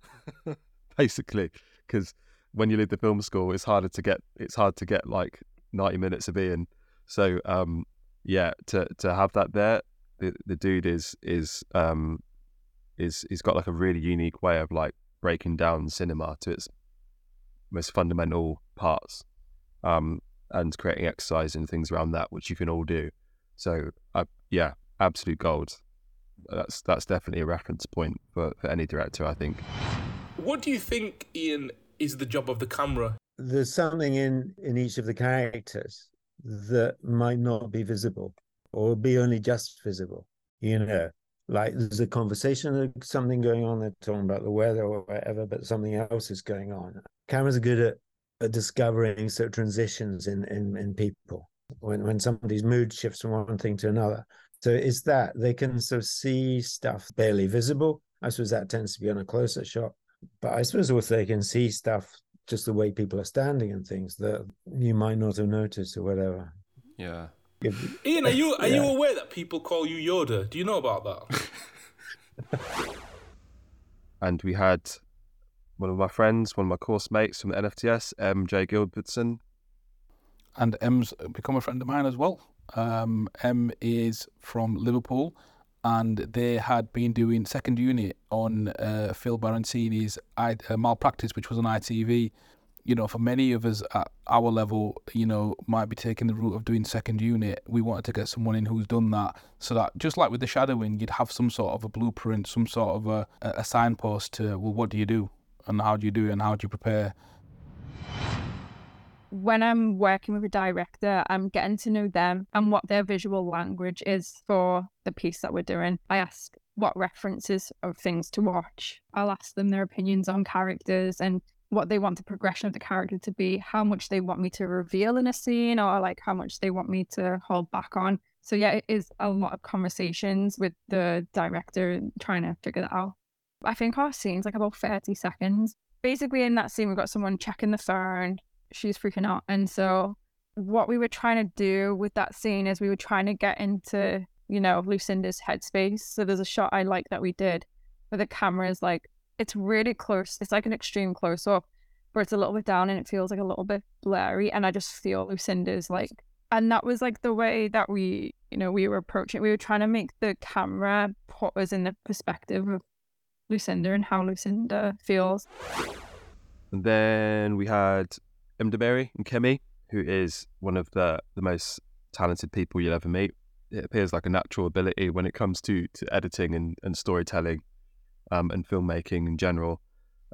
basically. Because when you leave the film school, it's harder to get it's hard to get like ninety minutes of Ian. So um, yeah, to to have that there, the, the dude is is um, is he's got like a really unique way of like breaking down cinema to its most fundamental parts, um, and creating exercise and things around that, which you can all do. So uh, yeah, absolute gold that's that's definitely a reference point for, for any director, I think. What do you think, Ian, is the job of the camera? There's something in in each of the characters that might not be visible or be only just visible. You know, like there's a conversation, of something going on. They're talking about the weather or whatever, but something else is going on. Cameras are good at, at discovering sort of transitions in, in in people when when somebody's mood shifts from one thing to another. So it's that they can sort of see stuff barely visible. I suppose that tends to be on a closer shot. But I suppose also they can see stuff just the way people are standing and things that you might not have noticed or whatever. Yeah. If, Ian, are you are yeah. you aware that people call you Yoda? Do you know about that? and we had one of my friends, one of my course mates from the NFTS, M. J. Gilbertson. And M's become a friend of mine as well. Um, M is from Liverpool, and they had been doing second unit on uh, Phil Barantini's I, uh, Malpractice, which was on ITV. You know, for many of us at our level, you know, might be taking the route of doing second unit. We wanted to get someone in who's done that, so that just like with the shadowing, you'd have some sort of a blueprint, some sort of a, a signpost to well, what do you do, and how do you do it, and how do you prepare when I'm working with a director, I'm getting to know them and what their visual language is for the piece that we're doing. I ask what references of things to watch. I'll ask them their opinions on characters and what they want the progression of the character to be, how much they want me to reveal in a scene, or like how much they want me to hold back on. So, yeah, it is a lot of conversations with the director trying to figure that out. I think our scene's like about 30 seconds. Basically, in that scene, we've got someone checking the phone, she's freaking out. And so what we were trying to do with that scene is we were trying to get into, you know, Lucinda's headspace. So there's a shot I like that we did where the camera is like it's really close. It's like an extreme close up where it's a little bit down and it feels like a little bit blurry. And I just feel Lucinda's like and that was like the way that we, you know, we were approaching. We were trying to make the camera put us in the perspective of Lucinda and how Lucinda feels. And then we had Imderberry and Kemi, who is one of the, the most talented people you'll ever meet. It appears like a natural ability when it comes to, to editing and, and storytelling um, and filmmaking in general.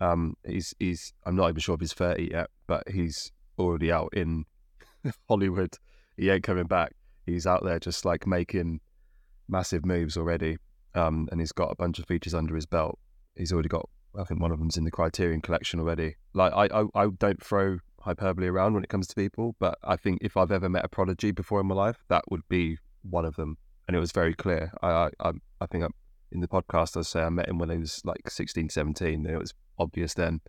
Um, he's he's I'm not even sure if he's 30 yet, but he's already out in Hollywood. He ain't coming back. He's out there just like making massive moves already. Um, and he's got a bunch of features under his belt. He's already got I think one of them's in the Criterion collection already. Like I, I, I don't throw hyperbole around when it comes to people, but I think if I've ever met a prodigy before in my life, that would be one of them. and it was very clear. I I I, think in the podcast I say I met him when he was like 16, 17, and it was obvious then,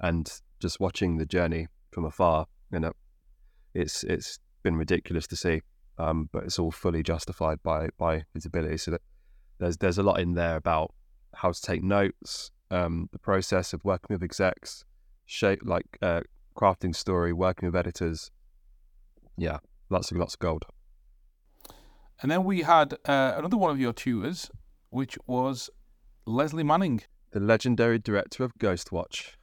and just watching the journey from afar, you know, it's it's been ridiculous to see, um, but it's all fully justified by by his ability. So that there's there's a lot in there about how to take notes, um, the process of working with execs, shape like uh, crafting story, working with editors. Yeah, lots of lots of gold. And then we had uh, another one of your tutors, which was Lesley Manning, the legendary director of Ghostwatch.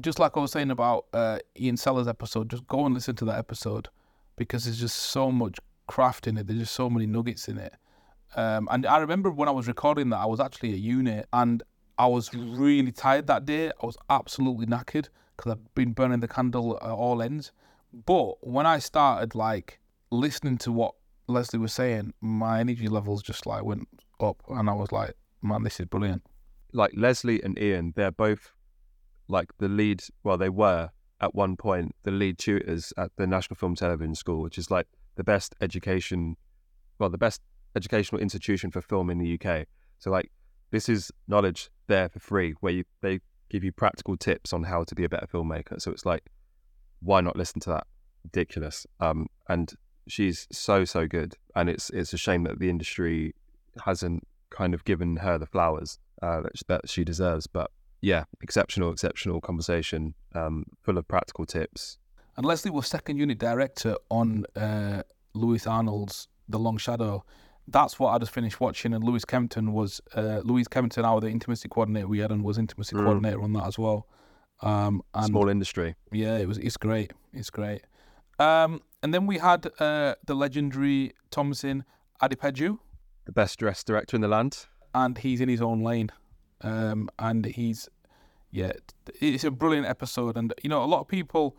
Just like I was saying about uh, Ian Sellar's episode, just go and listen to that episode because there's just so much craft in it. There's just so many nuggets in it. Um, and I remember when I was recording that, I was actually at unit and I was really tired that day. I was absolutely knackered because I've been burning the candle at all ends. But when I started like listening to what Lesley was saying, my energy levels just like went up, and I was like, "Man, this is brilliant." Like Lesley and Ian, they're both like the lead. Well, they were at one point the lead tutors at the National Film Television School, which is like the best education, well, the best educational institution for film in the UK. So like this is knowledge there for free, where you they give you practical tips on how to be a better filmmaker. So it's like, why not listen to that? Ridiculous. Um, and she's so so good, and it's it's a shame that the industry hasn't kind of given her the flowers uh, that, that she deserves. But yeah, exceptional, exceptional conversation, um, full of practical tips. And Lesley was second unit director on uh, Lewis Arnold's The Long Shadow. That's what I just finished watching, and Lewis Kempton was uh, Louise Kempton, our the intimacy coordinator we had, and was intimacy Mm. coordinator on that as well. Um, and Small industry. Yeah, it was. It's great. It's great. Um, and then we had uh, the legendary Tomisin Adepeju, The best dressed director in the land. and he's in his own lane. Um, and he's, yeah, it's a brilliant episode. And you know, a lot of people.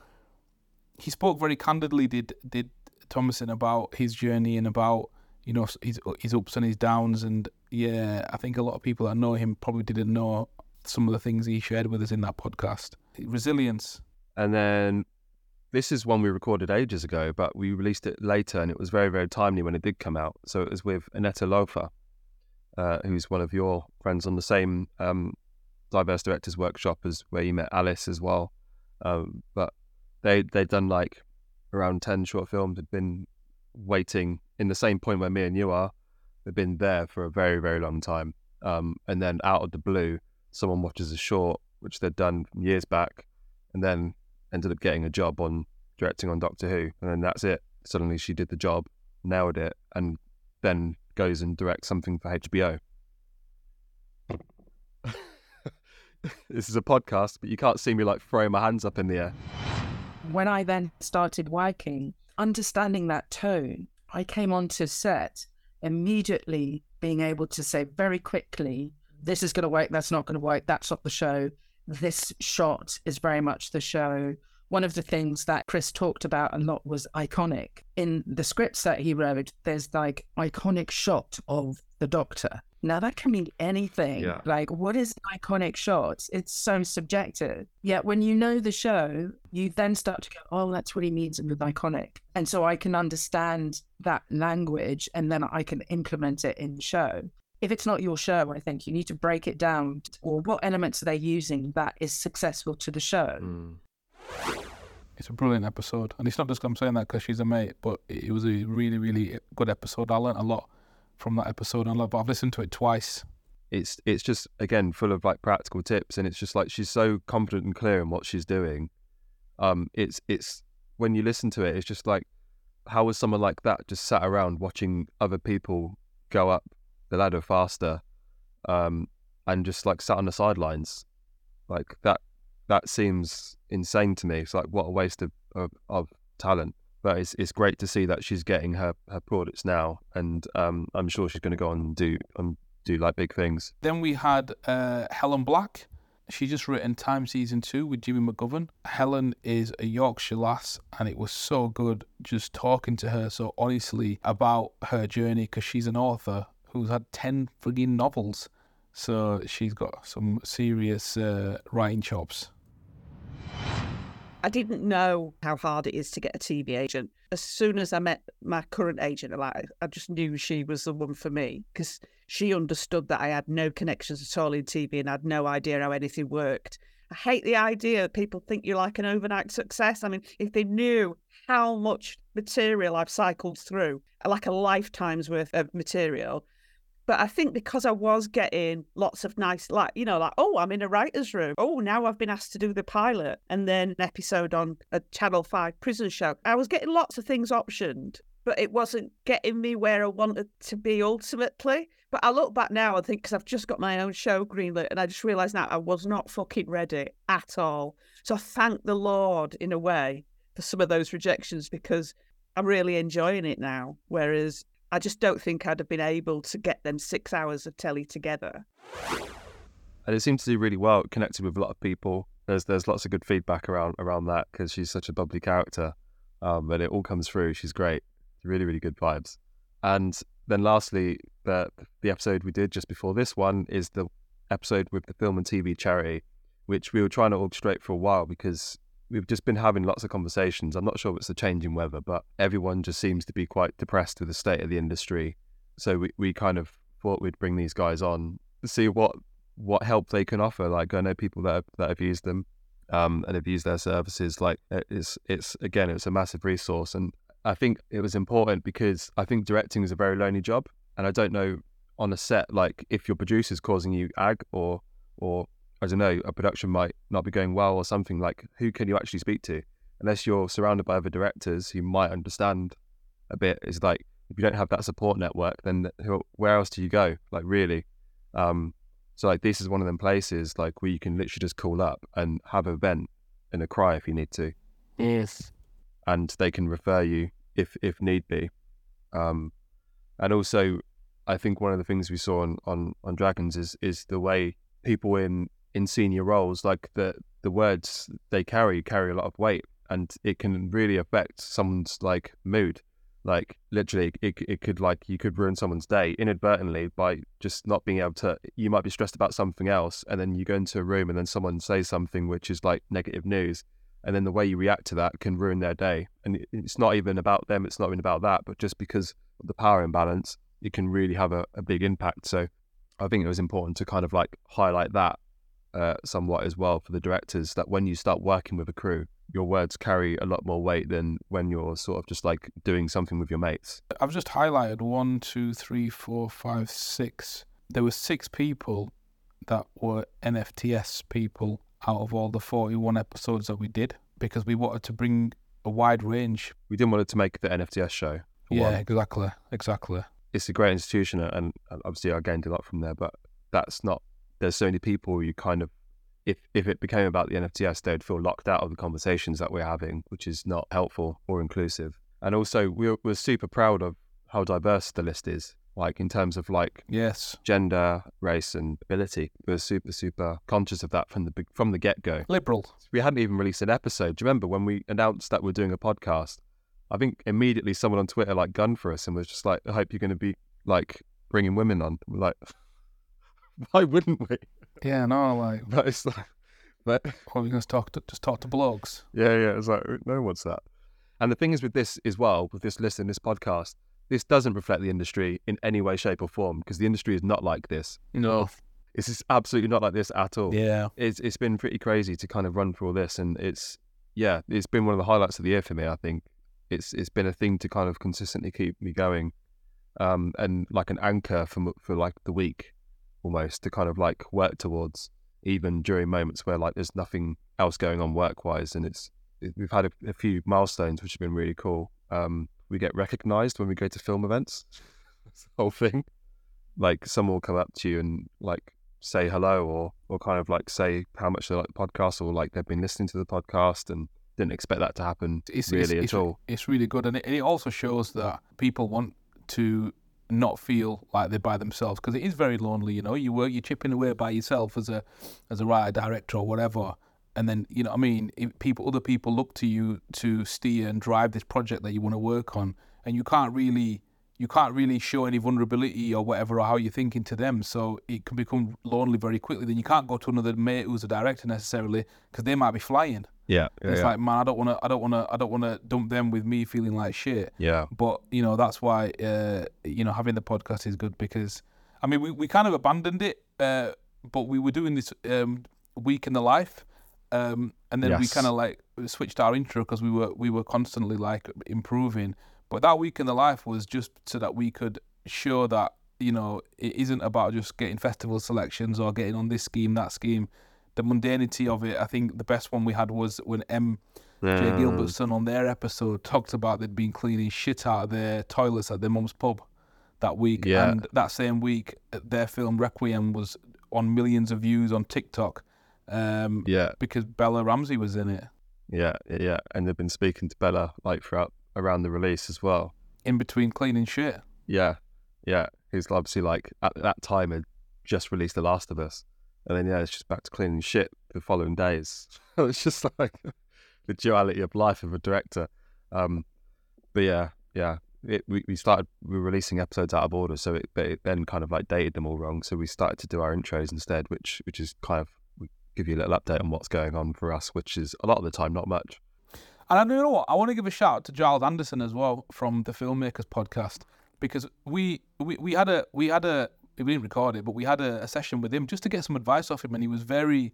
He spoke very candidly. Did did Tomisin about his journey and about you know his his ups and his downs. And yeah, I think a lot of people that know him probably didn't know some of the things he shared with us in that podcast. Resilience. And then this is one we recorded ages ago, but we released it later, and it was very, very timely when it did come out. So it was with Annetta Laufer, uh, who's one of your friends on the same um, diverse directors workshop as where you met Alice as well. Um, but they they'd done like around ten short films. Had been waiting in the same point where me and you are. They've been there for a very, very long time. Um, and then out of the blue, someone watches a short which they'd done years back, and then ended up getting a job on directing on Doctor Who, and then that's it. Suddenly she did the job, nailed it, and then goes and directs something for HBO. this is a podcast, but you can't see me like throwing my hands up in the air. when I then started working, understanding that tone, I came onto set immediately being able to say very quickly, this is going to work, that's not going to work, that's not the show. This shot is very much the show. One of the things that Chris talked about a lot was iconic. In the scripts that he wrote, there's like iconic shot of the doctor. Now that can mean anything. Yeah. Like, what is an iconic shot? It's so subjective. Yet when you know the show, you then start to go, oh, that's what he means with iconic. And so I can understand that language and then I can implement it in the show. If it's not your show, I think you need to break it down or what elements are they using that is successful to the show. It's a brilliant episode, and it's not just I'm saying that because she's a mate, but it was a really, really good episode. I learned a lot from that episode, and I've I've listened to it twice. It's it's just again full of like practical tips, and it's just like she's so confident and clear in what she's doing. Um, it's it's when you listen to it, it's just like how was someone like that just sat around watching other people go up the ladder faster, um, and just like sat on the sidelines, like that. That seems insane to me. It's like what a waste of of, of talent. But it's it's great to see that she's getting her her products now, and um, I'm sure she's going to go on and do um, do like big things. Then we had uh, Helen Black. She just written Time Season 2 with Jimmy McGovern. Helen is a Yorkshire lass, and it was so good just talking to her so honestly about her journey because she's an author who's had 10 frigging novels. So she's got some serious uh, writing chops. I didn't know how hard it is to get a TV agent. As soon as I met my current agent, like I just knew she was the one for me because she understood that I had no connections at all in TV and had no idea how anything worked. I hate the idea that people think you're like an overnight success. I mean, if they knew how much material I've cycled through, like a lifetime's worth of material, but I think because I was getting lots of nice, like, you know, like, oh, I'm in a writer's room. Oh, now I've been asked to do the pilot and then an episode on a Channel 5 prison show. I was getting lots of things optioned, but it wasn't getting me where I wanted to be ultimately. But I look back now and think, because I've just got my own show greenlit, and I just realised now I was not fucking ready at all. So I thank the Lord in a way for some of those rejections because I'm really enjoying it now. Whereas I just don't think I'd have been able to get them six hours of telly together. And it seems to do really well, connected with a lot of people. There's there's lots of good feedback around around that because she's such a bubbly character, um, and it all comes through. She's great, really really good vibes. And then lastly, the the episode we did just before this one is the episode with the film and TV charity, which we were trying to orchestrate for a while because we've just been having lots of conversations. I'm not sure if it's the changing weather, but everyone just seems to be quite depressed with the state of the industry. So we, we kind of thought we'd bring these guys on to see what what help they can offer. Like I know people that have, that have used them um, and have used their services. Like it's it's again it's a massive resource, and I think it was important because I think directing is a very lonely job, and I don't know on a set like if your producer's causing you ag or or I don't know, a production might not be going well or something, like who can you actually speak to? Unless you're surrounded by other directors who might understand a bit, is like if you don't have that support network, then who, where else do you go? Like really, um, so like this is one of them places like where you can literally just call up and have a vent and a cry if you need to. Yes. And they can refer you if if need be. Um, and also, I think one of the things we saw on on, on Dragons is is the way people in in senior roles, like the the words they carry carry a lot of weight, and it can really affect someone's like mood. Like literally, it it could like you could ruin someone's day inadvertently by just not being able to. You might be stressed about something else, and then you go into a room, and then someone says something which is like negative news, and then the way you react to that can ruin their day. And it's not even about them. It's not even about that, but just because of the power imbalance, it can really have a, a big impact. So I think it was important to kind of like highlight that uh, somewhat as well for the directors that when you start working with a crew, your words carry a lot more weight than when you're sort of just like doing something with your mates. I've just highlighted one, two, three, four, five, six. There were six people that were NFTS people out of all the 41 episodes that we did because we wanted to bring a wide range. We didn't want it to make the NFTS show. Yeah, one. exactly, exactly. It's a great institution, and obviously I gained a lot from there. But that's not there's so many people you kind of if if it became about the NFTS, they'd feel locked out of the conversations that we're having, which is not helpful or inclusive. And also, we're we're super proud of how diverse the list is, like in terms of like yes, gender, race, and ability. We're super super conscious of that from the from the get go. Liberal. We hadn't even released an episode. Do you remember when we announced that we're doing a podcast? I think immediately someone on Twitter like gunned for us and was just like, "I hope you're going to be like bringing women on." We're like. Why wouldn't we? Yeah, no, like, but it's like, but are we going to talk to just talk to blogs? Yeah, yeah. It's like no one wants that. And the thing is with this as well, with this list and this podcast, this doesn't reflect the industry in any way, shape, or form because the industry is not like this. No, it's just absolutely not like this at all. Yeah, it's it's been pretty crazy to kind of run through all this, and it's yeah, it's been one of the highlights of the year for me. I think it's it's been a thing to kind of consistently keep me going, um, and like an anchor for for like the week almost to kind of like work towards even during moments where like there's nothing else going on work wise and it's it, we've had a, a, few milestones which have been really cool. Um, we get recognized when we go to film events. That's the whole thing. Like someone will come up to you and like say hello or or kind of like say how much they like the podcast or like they've been listening to the podcast and didn't expect that to happen it's, really it's, at it's, all. it's really good and it, and it also shows that people want to not feel like they're by themselves because it is very lonely. You know, you work, you're chipping away by yourself as a as a writer, director, or whatever. And then you know, I mean, people, other people look to you to steer and drive this project that you want to work on, and you can't really you can't really show any vulnerability or whatever or how you're thinking to them. So it can become lonely very quickly. Then you can't go to another mate who's a director necessarily because they might be flying. Yeah, yeah, it's yeah. like man, I don't want to, I don't want to, I don't want to dump them with me feeling like shit. Yeah. But you know that's why uh, you know having the podcast is good because I mean we, we kind of abandoned it, uh, but we were doing this um, week in the life, um, and then we kind of like switched our intro because we were we were constantly like improving. But that week in the life was just so that we could show that you know it isn't about just getting festival selections or getting on this scheme that scheme. The mundanity of it, I think the best one we had was when M. Yeah. Gilbertson on their episode talked about they'd been cleaning shit out of their toilets at their mum's pub that week. Yeah. And that same week, their film Requiem was on millions of views on TikTok. Um, Yeah. Because Bella Ramsey was in it. Yeah, yeah, and they've been speaking to Bella like throughout around the release as well. In between cleaning shit. Yeah, yeah. He's obviously like at that time had just released The Last of Us, and then yeah, it's just back to cleaning shit the following days. it's just like the duality of life of a director. Um, but yeah, yeah. It, we we started we were releasing episodes out of order, so it but it then kind of like dated them all wrong. So we started to do our intros instead, which which is kind of we give you a little update on what's going on for us, which is a lot of the time not much. And I you know what? I want to give a shout out to Giles Alderson as well from the Filmmakers podcast because we we, we had a we had a we didn't record it, but we had a, a session with him just to get some advice off him, and he was very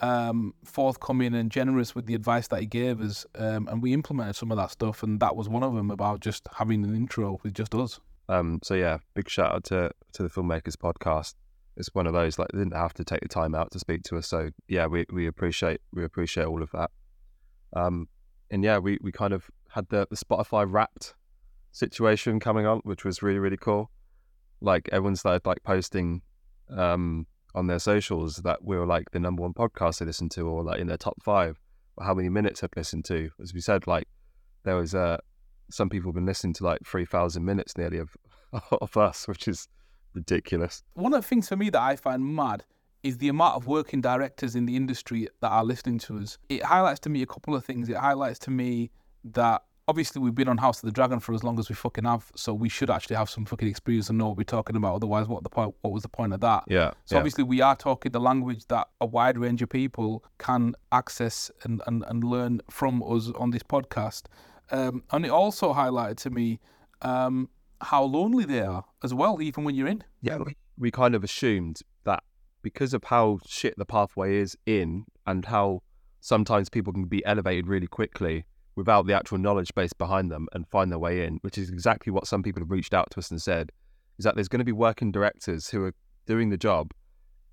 um, forthcoming and generous with the advice that he gave us, um, and we implemented some of that stuff, and that was one of them about just having an intro with just us. Um, so yeah, big shout out to to the filmmakers podcast. It's one of those like they didn't have to take the time out to speak to us. So yeah, we, we appreciate we appreciate all of that. Um, and yeah, we, we kind of had the, the Spotify Wrapped situation coming on, which was really really cool. Like everyone started like posting um on their socials that we were like the number one podcast they listened to, or like in their top five, or how many minutes they've listened to. As we said, like there was uh some people have been listening to like three thousand minutes nearly of of us, which is ridiculous. One of the things for me that I find mad is the amount of working directors in the industry that are listening to us. It highlights to me a couple of things. It highlights to me that obviously we've been on House of the Dragon for as long as we fucking have, so we should actually have some fucking experience and know what we're talking about. Otherwise, what the point? What was the point of that? Yeah, So yeah. obviously we are talking the language that a wide range of people can access and, and, and learn from us on this podcast. Um, and it also highlighted to me um, how lonely they are as well, even when you're in. Yeah, we, kind of assumed because of how shit the pathway is in and how sometimes people can be elevated really quickly without the actual knowledge base behind them and find their way in, which is exactly what some people have reached out to us and said, is that there's going to be working directors who are doing the job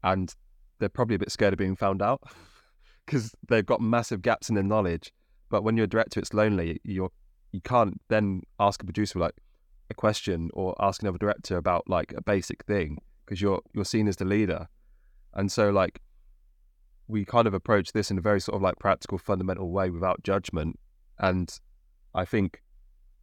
and they're probably a bit scared of being found out because they've got massive gaps in their knowledge. But when you're a director, it's lonely. You're you can't then ask a producer like a question or ask another director about like a basic thing because you're you're seen as the leader, and so like we kind of approach this in a very sort of like practical, fundamental way without judgment, and I think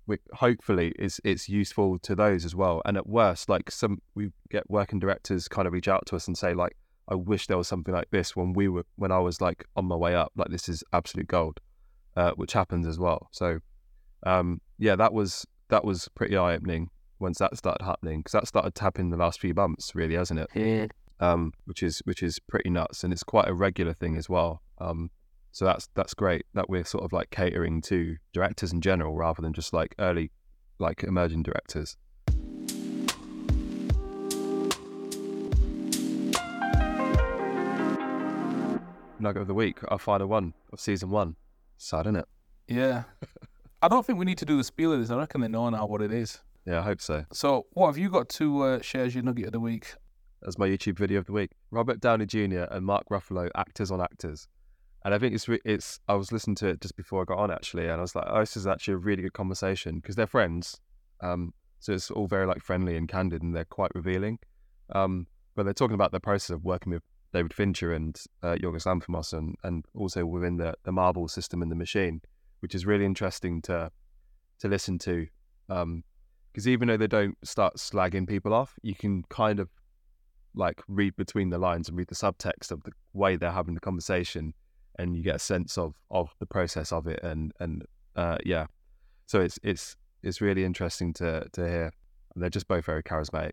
we hopefully it's it's useful to those as well. And at worst, like some we get working directors kind of reach out to us and say like, I wish there was something like this when we were when I was like on my way up. Like this is absolute gold, uh, which happens as well. So um, yeah, that was that was pretty eye opening once that started happening because that started tapping the last few months, really, hasn't it? Um, which is which is pretty nuts, and it's quite a regular thing as well. Um, so that's that's great that we're sort of like catering to directors in general rather than just like early, like emerging directors. Nugget of the week, our final one of season one. Sad, isn't it? Yeah. I don't think we need to do the spiel of this. I reckon they know now what it is. Yeah, I hope so. So, what have you got to uh, share as your nugget of the week? As my YouTube video of the week. Robert Downey Jr. and Mark Ruffalo, actors on actors. And I think it's it's. I was listening to it just before I got on actually, and I was like, oh, this is actually a really good conversation because they're friends. Um, so it's all very like friendly and candid, and they're quite revealing. Um, but they're talking about the process of working with David Fincher and uh, Yorgos Lanthimos, and and also within the the Marvel system and the machine, which is really interesting to to listen to. Um, because even though they don't start slagging people off, you can kind of like read between the lines and read the subtext of the way they're having the conversation, and you get a sense of of the process of it, and and uh, yeah, so it's it's it's really interesting to to hear. And they're just both very charismatic.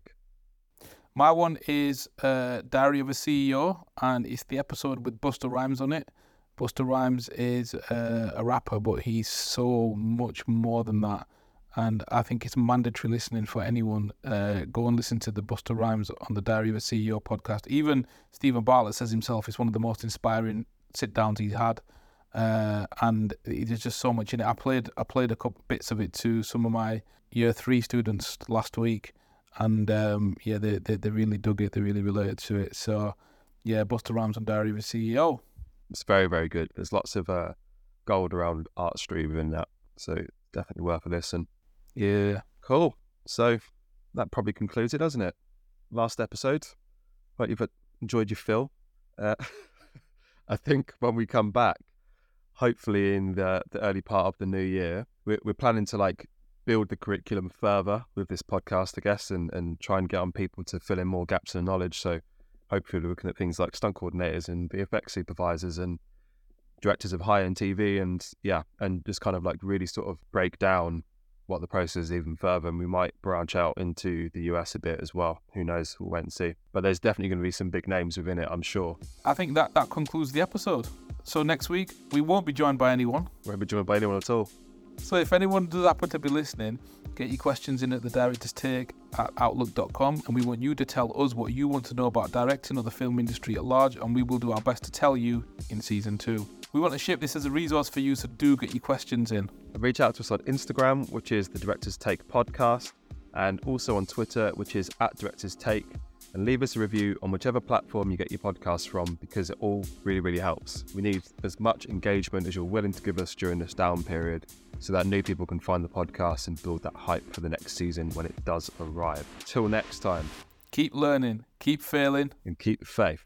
My one is uh, Diary of a CEO, and it's the episode with Busta Rhymes on it. Busta Rhymes is uh, a rapper, but he's so much more than that. And I think it's mandatory listening for anyone. Uh, go and listen to the Busta Rhymes on the Diary of a CEO podcast. Even Steven Bartlett says himself it's one of the most inspiring sit downs he's had. Uh, and there's just so much in it. I played I played a couple bits of it to some of my year three students last week, and um, yeah, they, they they really dug it. They really related to it. So yeah, Busta Rhymes on Diary of a CEO. It's very very good. There's lots of uh, gold around artistry within that, so definitely worth a listen. Yeah, cool. So that probably concludes it, doesn't it? Last episode. Hope you've enjoyed your fill. Uh, I think when we come back, hopefully in the, the early part of the new year, we're, we're planning to like build the curriculum further with this podcast, I guess, and, and try and get on people to fill in more gaps in knowledge. So hopefully we're looking at things like stunt coordinators and VFX supervisors and directors of high end TV and yeah, and just kind of like really sort of break down what the process is even further. And we might branch out into the US a bit as well. Who knows? We'll wait and see. But there's definitely going to be some big names within it, I'm sure. I think that that concludes the episode. So next week we won't be joined by anyone. We won't be joined by anyone at all. So if anyone does happen to be listening, get your questions in at the director's take at outlook.com and we want you to tell us what you want to know about directing or the film industry at large and we will do our best to tell you in season two. We want to ship this as a resource for you, so do get your questions in. Reach out to us on Instagram, which is the Director's Take Podcast, and also on Twitter, which is at Director's Take and leave us a review on whichever platform you get your podcast from because it all really, really helps. We need as much engagement as you're willing to give us during this down period so that new people can find the podcast and build that hype for the next season when it does arrive. Till next time, keep learning, keep failing, and keep faith.